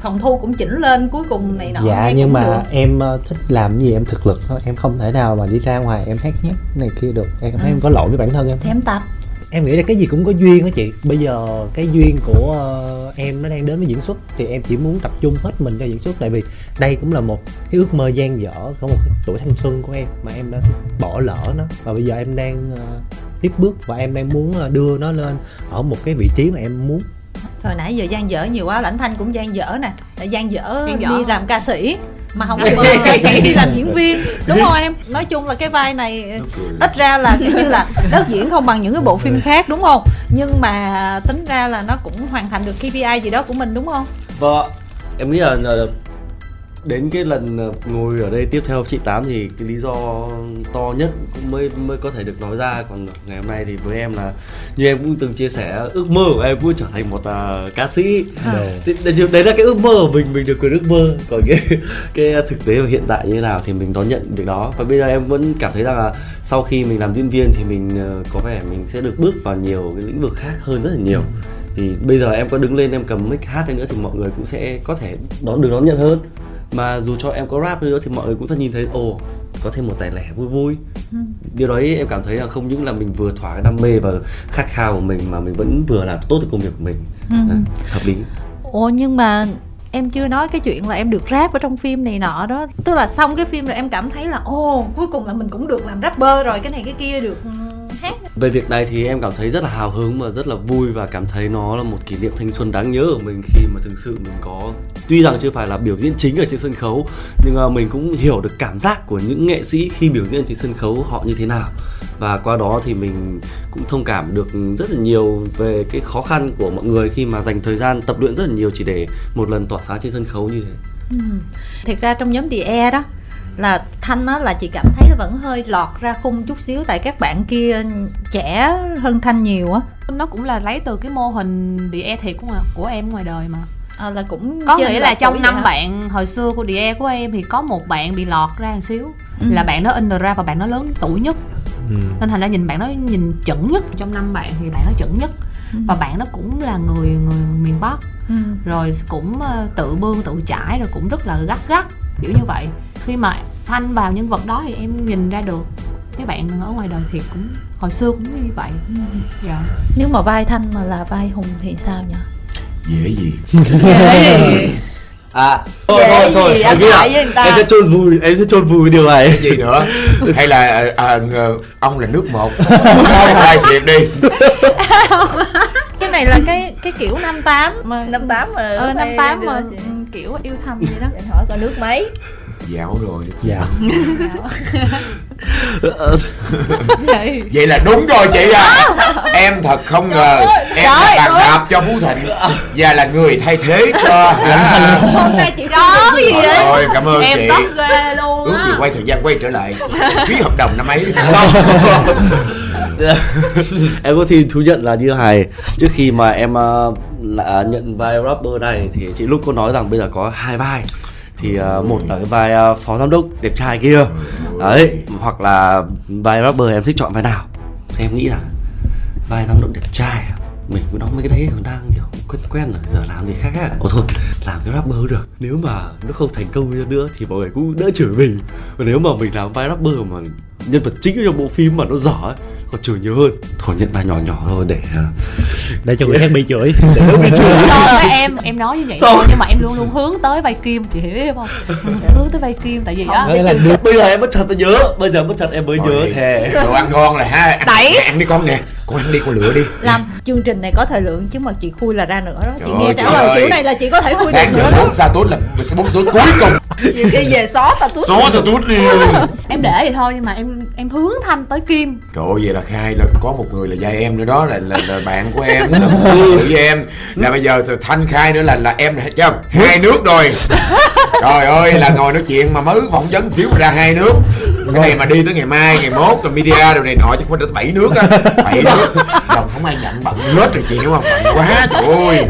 phòng thu cũng chỉnh lên cuối cùng này nọ dạ nhưng mà được. em uh, thích làm gì em thực lực thôi em không thể nào mà đi ra ngoài em hát nhép này kia được. Em thấy ừ. em có lỗi với bản thân em. Thì em tập em nghĩ là cái gì cũng có duyên á chị. Bây giờ cái duyên của uh, em nó đang đến với diễn xuất thì em chỉ muốn tập trung hết mình cho diễn xuất. Tại vì đây cũng là một cái ước mơ gian dở có một cái tuổi thanh xuân của em mà em đã bỏ lỡ nó. Và bây giờ em đang uh, tiếp bước và em đang muốn uh, đưa nó lên ở một cái vị trí mà em muốn. Hồi nãy giờ gian dở nhiều quá lãnh thanh cũng gian dở nè. Gian dở đi làm ca sĩ mà không có ca sĩ đi làm diễn viên. Đúng không em. Nói chung là cái vai này ít ra là kiểu như là đất diễn không bằng những cái bộ phim khác đúng không? Nhưng mà tính ra là nó cũng hoàn thành được KPI gì đó của mình đúng không? Vâng em nghĩ là đến cái lần ờ, ngồi ở đây tiếp theo chị tám thì cái lý do to nhất cũng mới mới có thể được nói ra. Còn ngày hôm nay thì với em là như em cũng từng chia sẻ ước mơ của em cũng trở thành một uh, ca sĩ. Thì- đấy, đấy là cái ước mơ của mình mình được quyền ước mơ. Còn cái cái thực tế hiện tại như thế nào thì mình đón nhận việc đó. Và bây giờ em vẫn cảm thấy rằng là sau khi mình làm diễn viên thì mình ờ, có vẻ mình sẽ được bước vào nhiều cái lĩnh vực khác hơn rất là nhiều. Thì bây giờ em có đứng lên em cầm mic hát đi nữa thì mọi người cũng sẽ có thể đón được đón nhận hơn mà dù cho em có rap nữa thì mọi người cũng sẽ nhìn thấy ồ có thêm một tài lẻ vui vui. Điều đấy em cảm thấy là không những là mình vừa thỏa cái đam mê và khát khao của mình mà mình vẫn vừa làm tốt được công việc của mình. À, hợp lý. Ồ nhưng mà em chưa nói cái chuyện là em được rap ở trong phim này nọ đó. Tức là xong cái phim rồi em cảm thấy là Ồ cuối cùng là mình cũng được làm rapper rồi Cái này cái kia được hát về việc này thì em cảm thấy rất là hào hứng và rất là vui và cảm thấy nó là một kỷ niệm thanh xuân đáng nhớ của mình khi mà thực sự mình có, tuy rằng chưa phải là biểu diễn chính ở trên sân khấu, nhưng mà mình cũng hiểu được cảm giác của những nghệ sĩ khi biểu diễn trên sân khấu họ như thế nào. Và qua đó thì mình cũng thông cảm được rất là nhiều về cái khó khăn của mọi người khi mà dành thời gian tập luyện rất là nhiều chỉ để một lần tỏa sáng trên sân khấu như thế. Ừ. Thực ra trong nhóm The Air đó là Thanh á là chị cảm thấy vẫn hơi lọt ra khung chút xíu Tại các bạn kia trẻ hơn Thanh nhiều á. Nó cũng là lấy từ cái mô hình The Air thiệt của, của em ngoài đời mà. À, Là cũng có nghĩa là trong năm bạn hồi xưa của Air của em thì có một bạn bị lọt ra một xíu là bạn đó in ra và bạn đó lớn tuổi nhất. Ừ. nên thành ra nhìn bạn đó nhìn chuẩn nhất trong năm bạn thì bạn đó chuẩn nhất. Và bạn đó cũng là người người miền Bắc. Ừ. rồi cũng ờ, tự bươn tự trải rồi cũng rất là gắt gắt kiểu như vậy. Khi mà thanh vào nhân vật đó thì em nhìn ra được cái bạn ở ngoài đời thiệt cũng hồi xưa cũng như vậy. Dạ. Nếu mà vai Thanh mà là vai Hùng thì sao nhỉ? dễ gì? Dễ gì anh nghĩ là hại với người ta. em sẽ chôn vùi em sẽ chôn vùi điều này. Gì nữa? Hay là à, ngờ- ông là nước một. Không ai thiệt đi. Cái này là cái cái kiểu 58 mà. Năm tám mà Ờ hay 58 mà chị. ừ, kiểu yêu thầm vậy đó. Anh hỏi coi nước mấy. Dạo rồi dạ. Vậy vậy là đúng rồi chị à. Em thật không ngờ em là bàn đạp cho phú thịnh. Và là người thay thế cho à, hôm nay chị đó gì vậy? rồi cảm ơn em chị tốt ghê luôn ước gì quay thời gian quay trở lại. Ký hợp đồng năm ấy. Em có thi thú nhận là như hài trước khi mà em ờ, là nhận vai rapper này thì chị lúc có nói rằng bây giờ có hai vai. Thì ờ, một là cái vai ờ, phó giám đốc đẹp trai kia. Đấy hoặc là vai rapper em thích chọn vai nào? Thì em nghĩ là vai giám đốc đẹp trai. à? Mình cũng đóng mấy cái đấy còn đang kiểu quen quen rồi giờ làm gì khác khác à? Ồ thôi làm cái rapper được. Nếu mà nó không thành công nữa thì mọi người cũng đỡ chửi mình. Và nếu mà mình làm vai rapper mà nhân vật chính trong bộ phim mà nó dở ấy, còn chửi nhiều hơn. Thôi nhận vai nhỏ nhỏ thôi để ờ, để cho người khác bị chửi. Để đỡ bị chửi. Với em em nói như vậy Sao? thôi, nhưng mà em luôn luôn hướng tới vai kim chị hiểu em không? Hướng tới vai kim tại vì á là bây giờ em bất chợt mới nhớ bây giờ bất chợt em mới nhớ thề đồ ăn ngon là ha. Đẩy. ăn đi con nè con ăn đi con lựa đi. Làm chương trình này có thời lượng chứ mà chị khui là ra nữa đó. Chị Trời nghe trả lời kiểu này là chị có thể khui được sáng nữa đó. sa tốt là bốn số cuối cùng. Nhiều khi về xó ta tút số sa tốt đi. Em để vậy thôi nhưng mà em em hướng thanh tới kim. Trời ơi, vậy là khai là có một người là gia em nữa đó là là, là bạn của em với em. Là bây giờ thì thanh khai nữa là là em là chứ không? Hai nước rồi. Trời ơi là ngồi nói chuyện mà mới phỏng vấn xíu mà ra hai nước. Cái này mà đi tới ngày mai ngày mốt rồi media rồi này nọ chứ không phải tới bảy nước á. Bảy nước đồng không ai nhận bận hết rồi chị hiểu không? Bận quá trời ơi.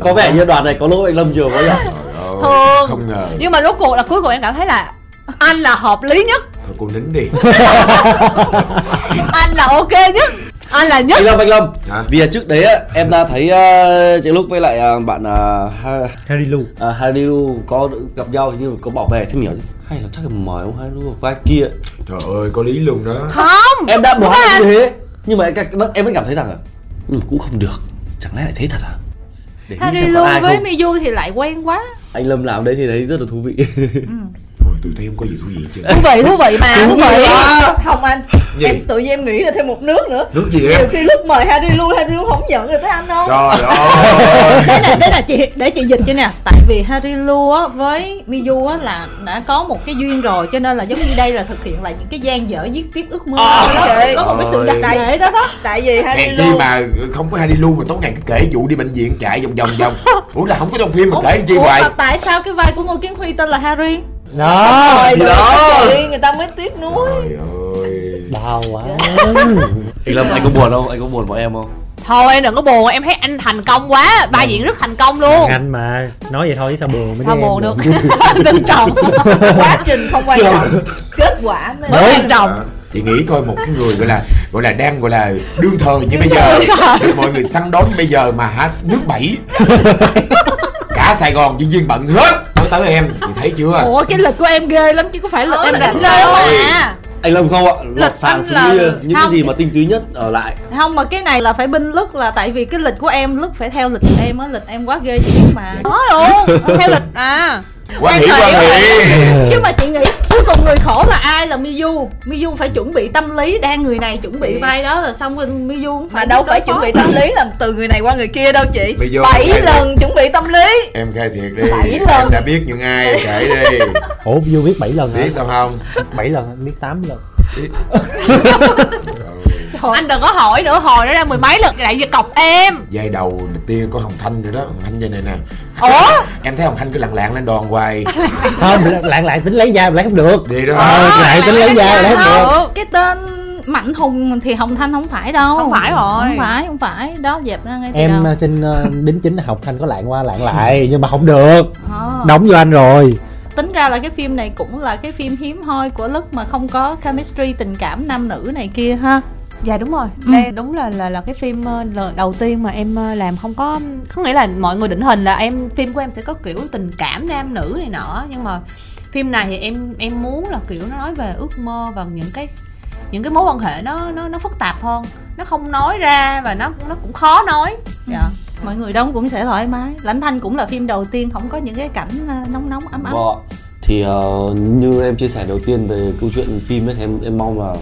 Có vẻ như đoàn này có lỗi anh lâm nhiều quá nhỉ? Thường. không ngờ. Nhưng mà rốt cuộc là cuối cùng em cảm thấy là anh là hợp lý nhất. Thôi cô nín đi. Anh là ok nhất. Anh là nhất. Anh lâm anh lâm. Hả? vì trước đấy á, em đã thấy uh, chị lúc với lại ờ, bạn uh, ha, Harry Lu. Uh, Hariru có gặp nhau nhưng mà có bảo vệ thế hiểu chứ hay là chắc là mời ông Hariru vào vai kia. Trời ơi có lý luôn đó. Không em đã anh. như thế. Nhưng mà em, em vẫn cảm thấy rằng là ừ, cũng không được. Chẳng lẽ lại thế thật à? Để nghĩ Harry xem Lu có ai với không. Miyu thì lại quen quá. Anh lâm làm đấy thì thấy rất là thú vị Thôi tôi thấy không có gì thú vị chứ thú vị thú vị mà thú vị quá. không anh Gì? em tự nhiên em nghĩ là thêm một nước nữa. Nước gì nhiều em khi lúc mời Harry luôn Harry luôn không nhận được tới anh đâu. Trời ơi thế này thế là chị để chị dịch cho nè. Tại vì Harry Lu á với Miyu á là đã có một cái duyên rồi cho nên là giống như đây là thực hiện lại những cái gian dở viết tiếp ước mơ À, đó. trời có một cái sự đặc nghệ đó đó. Tại vì Harry hèn chi mà không có đi luôn mà tối ngày cứ kể vụ đi bệnh viện chạy vòng vòng vòng. Ủa là không có trong phim mà kể chi Ủa, hoài? tại sao cái vai của Ngô Kiến Huy tên là Harry đó. Rồi thì đó. chị người ta mới tiếc nuối trời ơi. Đau quá. Anh lâm anh có buồn không? Anh có buồn bọn em không? Thôi em đừng có buồn. Em thấy anh thành công quá. Ba diễn rất thành công luôn. Anh mà. Nói vậy thôi chứ sao buồn mới sao đi buồn được. trân trọng. Quá trình không quan trọng. Kết quả mới quan trọng. Đó. chị nghĩ coi một cái người gọi là gọi là đang gọi là đương thời như bây giờ được mọi người săn đón bây giờ mà hả? Nước bảy cả sài gòn diễn viên bận hết. Tới tới em thì thấy chưa? Ủa cái lịch của em ghê lắm chứ có phải lịch Ừ, em rảnh ghê đâu mà anh lâm không ạ? Lịch lọt sàn xuống là- đi những cái không. gì mà tinh túy nhất ở lại. Không mà cái này là phải binh lức là tại vì cái lịch của em lức phải theo lịch của em á lịch em quá ghê chị biết mà. Có luôn theo lịch à quan hỷ quan hỷ chứ mà chị nghĩ cuối cùng người khổ là ai là Miyu? Miyu phải chuẩn bị tâm lý đang người này chuẩn bị vai đó là xong rồi Miyu cũng mà phải đâu phải chuẩn bị tâm lý làm từ người này qua người kia đâu chị. Bảy phải- lần chuẩn bị tâm lý. em khai thiệt đi. Bảy em lần. đã biết những ai em kể đi. Ủa vô biết 7 lần hả? Biết sao không? 7 lần biết 8 lần anh đừng có hỏi nữa hồi nó ra mười mấy lần lại cọc em. Giai đầu đầu tiên có hồng thanh rồi đó hồng thanh vậy này nè. Ủa? Em thấy hồng thanh cứ lặng lặng lên đòn hoài. Không lạng lại tính lấy da lấy không được. Đi đó. Ờ lại tính lấy da lấy không được. Ờ, cái tên Mạnh Hùng thì Hồng Thanh không phải đâu. Không phải rồi. Không phải, không phải. Đó dẹp ra ngay từ em đầu. ờ, xin ờ, đính chính là học thanh có lạng qua lạng lại nhưng mà không được. Ờ. đóng vô anh rồi. Tính ra là cái phim này cũng là cái phim hiếm hoi của Lức mà không có chemistry tình cảm nam nữ này kia ha dạ đúng rồi. Ừ. đây đúng là là là cái phim ờ, lần đầu tiên mà em ờ, làm không có có nghĩa là mọi người định hình là em phim của em sẽ có kiểu tình cảm nam nữ này nọ nhưng mà phim này thì em em muốn là kiểu nó nói về ước mơ và những cái những cái mối quan hệ nó nó nó phức tạp hơn. Nó không nói ra và nó nó cũng khó nói. Dạ. Mọi người đóng cũng sẽ thoải mái. Lãnh Thanh cũng là phim đầu tiên không có những cái cảnh ờ, nóng nóng ấm ấm. Vâng ạ. thì ờ, như em chia sẻ đầu tiên về câu chuyện phim ấy thì em em mong là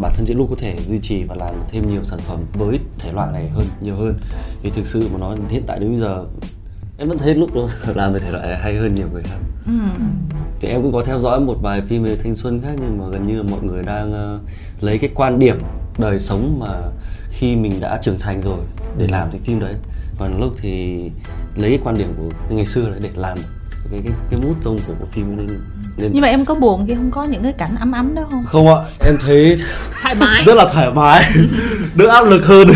bản thân chị Lúc có thể duy trì và làm thêm nhiều sản phẩm với thể loại này hơn nhiều hơn. Vì thực sự mà nói hiện tại đến bây giờ em vẫn thấy lúc đó làm về thể loại này hay hơn nhiều người khác. Ừ. thì em cũng có theo dõi một vài phim về thanh xuân khác nhưng mà gần như là mọi người đang ờ, lấy cái quan điểm đời sống mà khi mình đã trưởng thành rồi để làm cái phim đấy. Còn lúc thì lấy cái quan điểm của ngày xưa đấy để làm cái cái cái mút tông của bộ phim nên nên Nhưng mà em có buồn khi không có những cái cảnh ấm ấm đó không? không ạ em thấy thoải mái rất là thoải mái đỡ áp lực hơn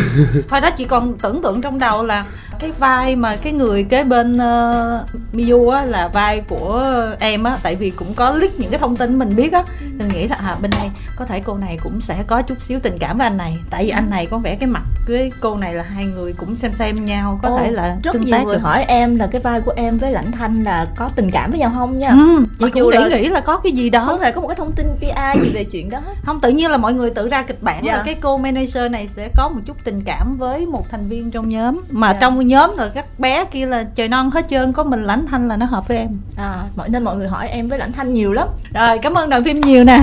Hồi đó chị còn tưởng tượng trong đầu là cái vai mà cái người kế bên uh, Miyu á là vai của em á tại vì cũng có leak những cái thông tin mình biết á. Nên nghĩ là à bên đây có thể cô này cũng sẽ có chút xíu tình cảm với anh này. Tại vì anh này có vẻ cái mặt với cô này là hai người cũng xem xem nhau có Ồ, thể là rất tương nhiều tác người được. hỏi em là cái vai của em với lãnh thanh là có tình cảm với nhau không nha? Ừ, chị cũng nghĩ là- nghĩ là có cái gì đó. không hề có một cái thông tin PR gì về chuyện đó hết. Không tự nhiên là mọi người tự ra kịch bản Dạ. là cái cô manager này sẽ có một chút tình cảm với một thành viên trong nhóm. Mà Dạ. trong nhóm là các bé kia là trời non hết trơn có mình lãnh thanh là nó hợp với em. À mọi nên mọi người hỏi em với lãnh thanh nhiều lắm. Rồi cảm ơn đoàn phim nhiều nè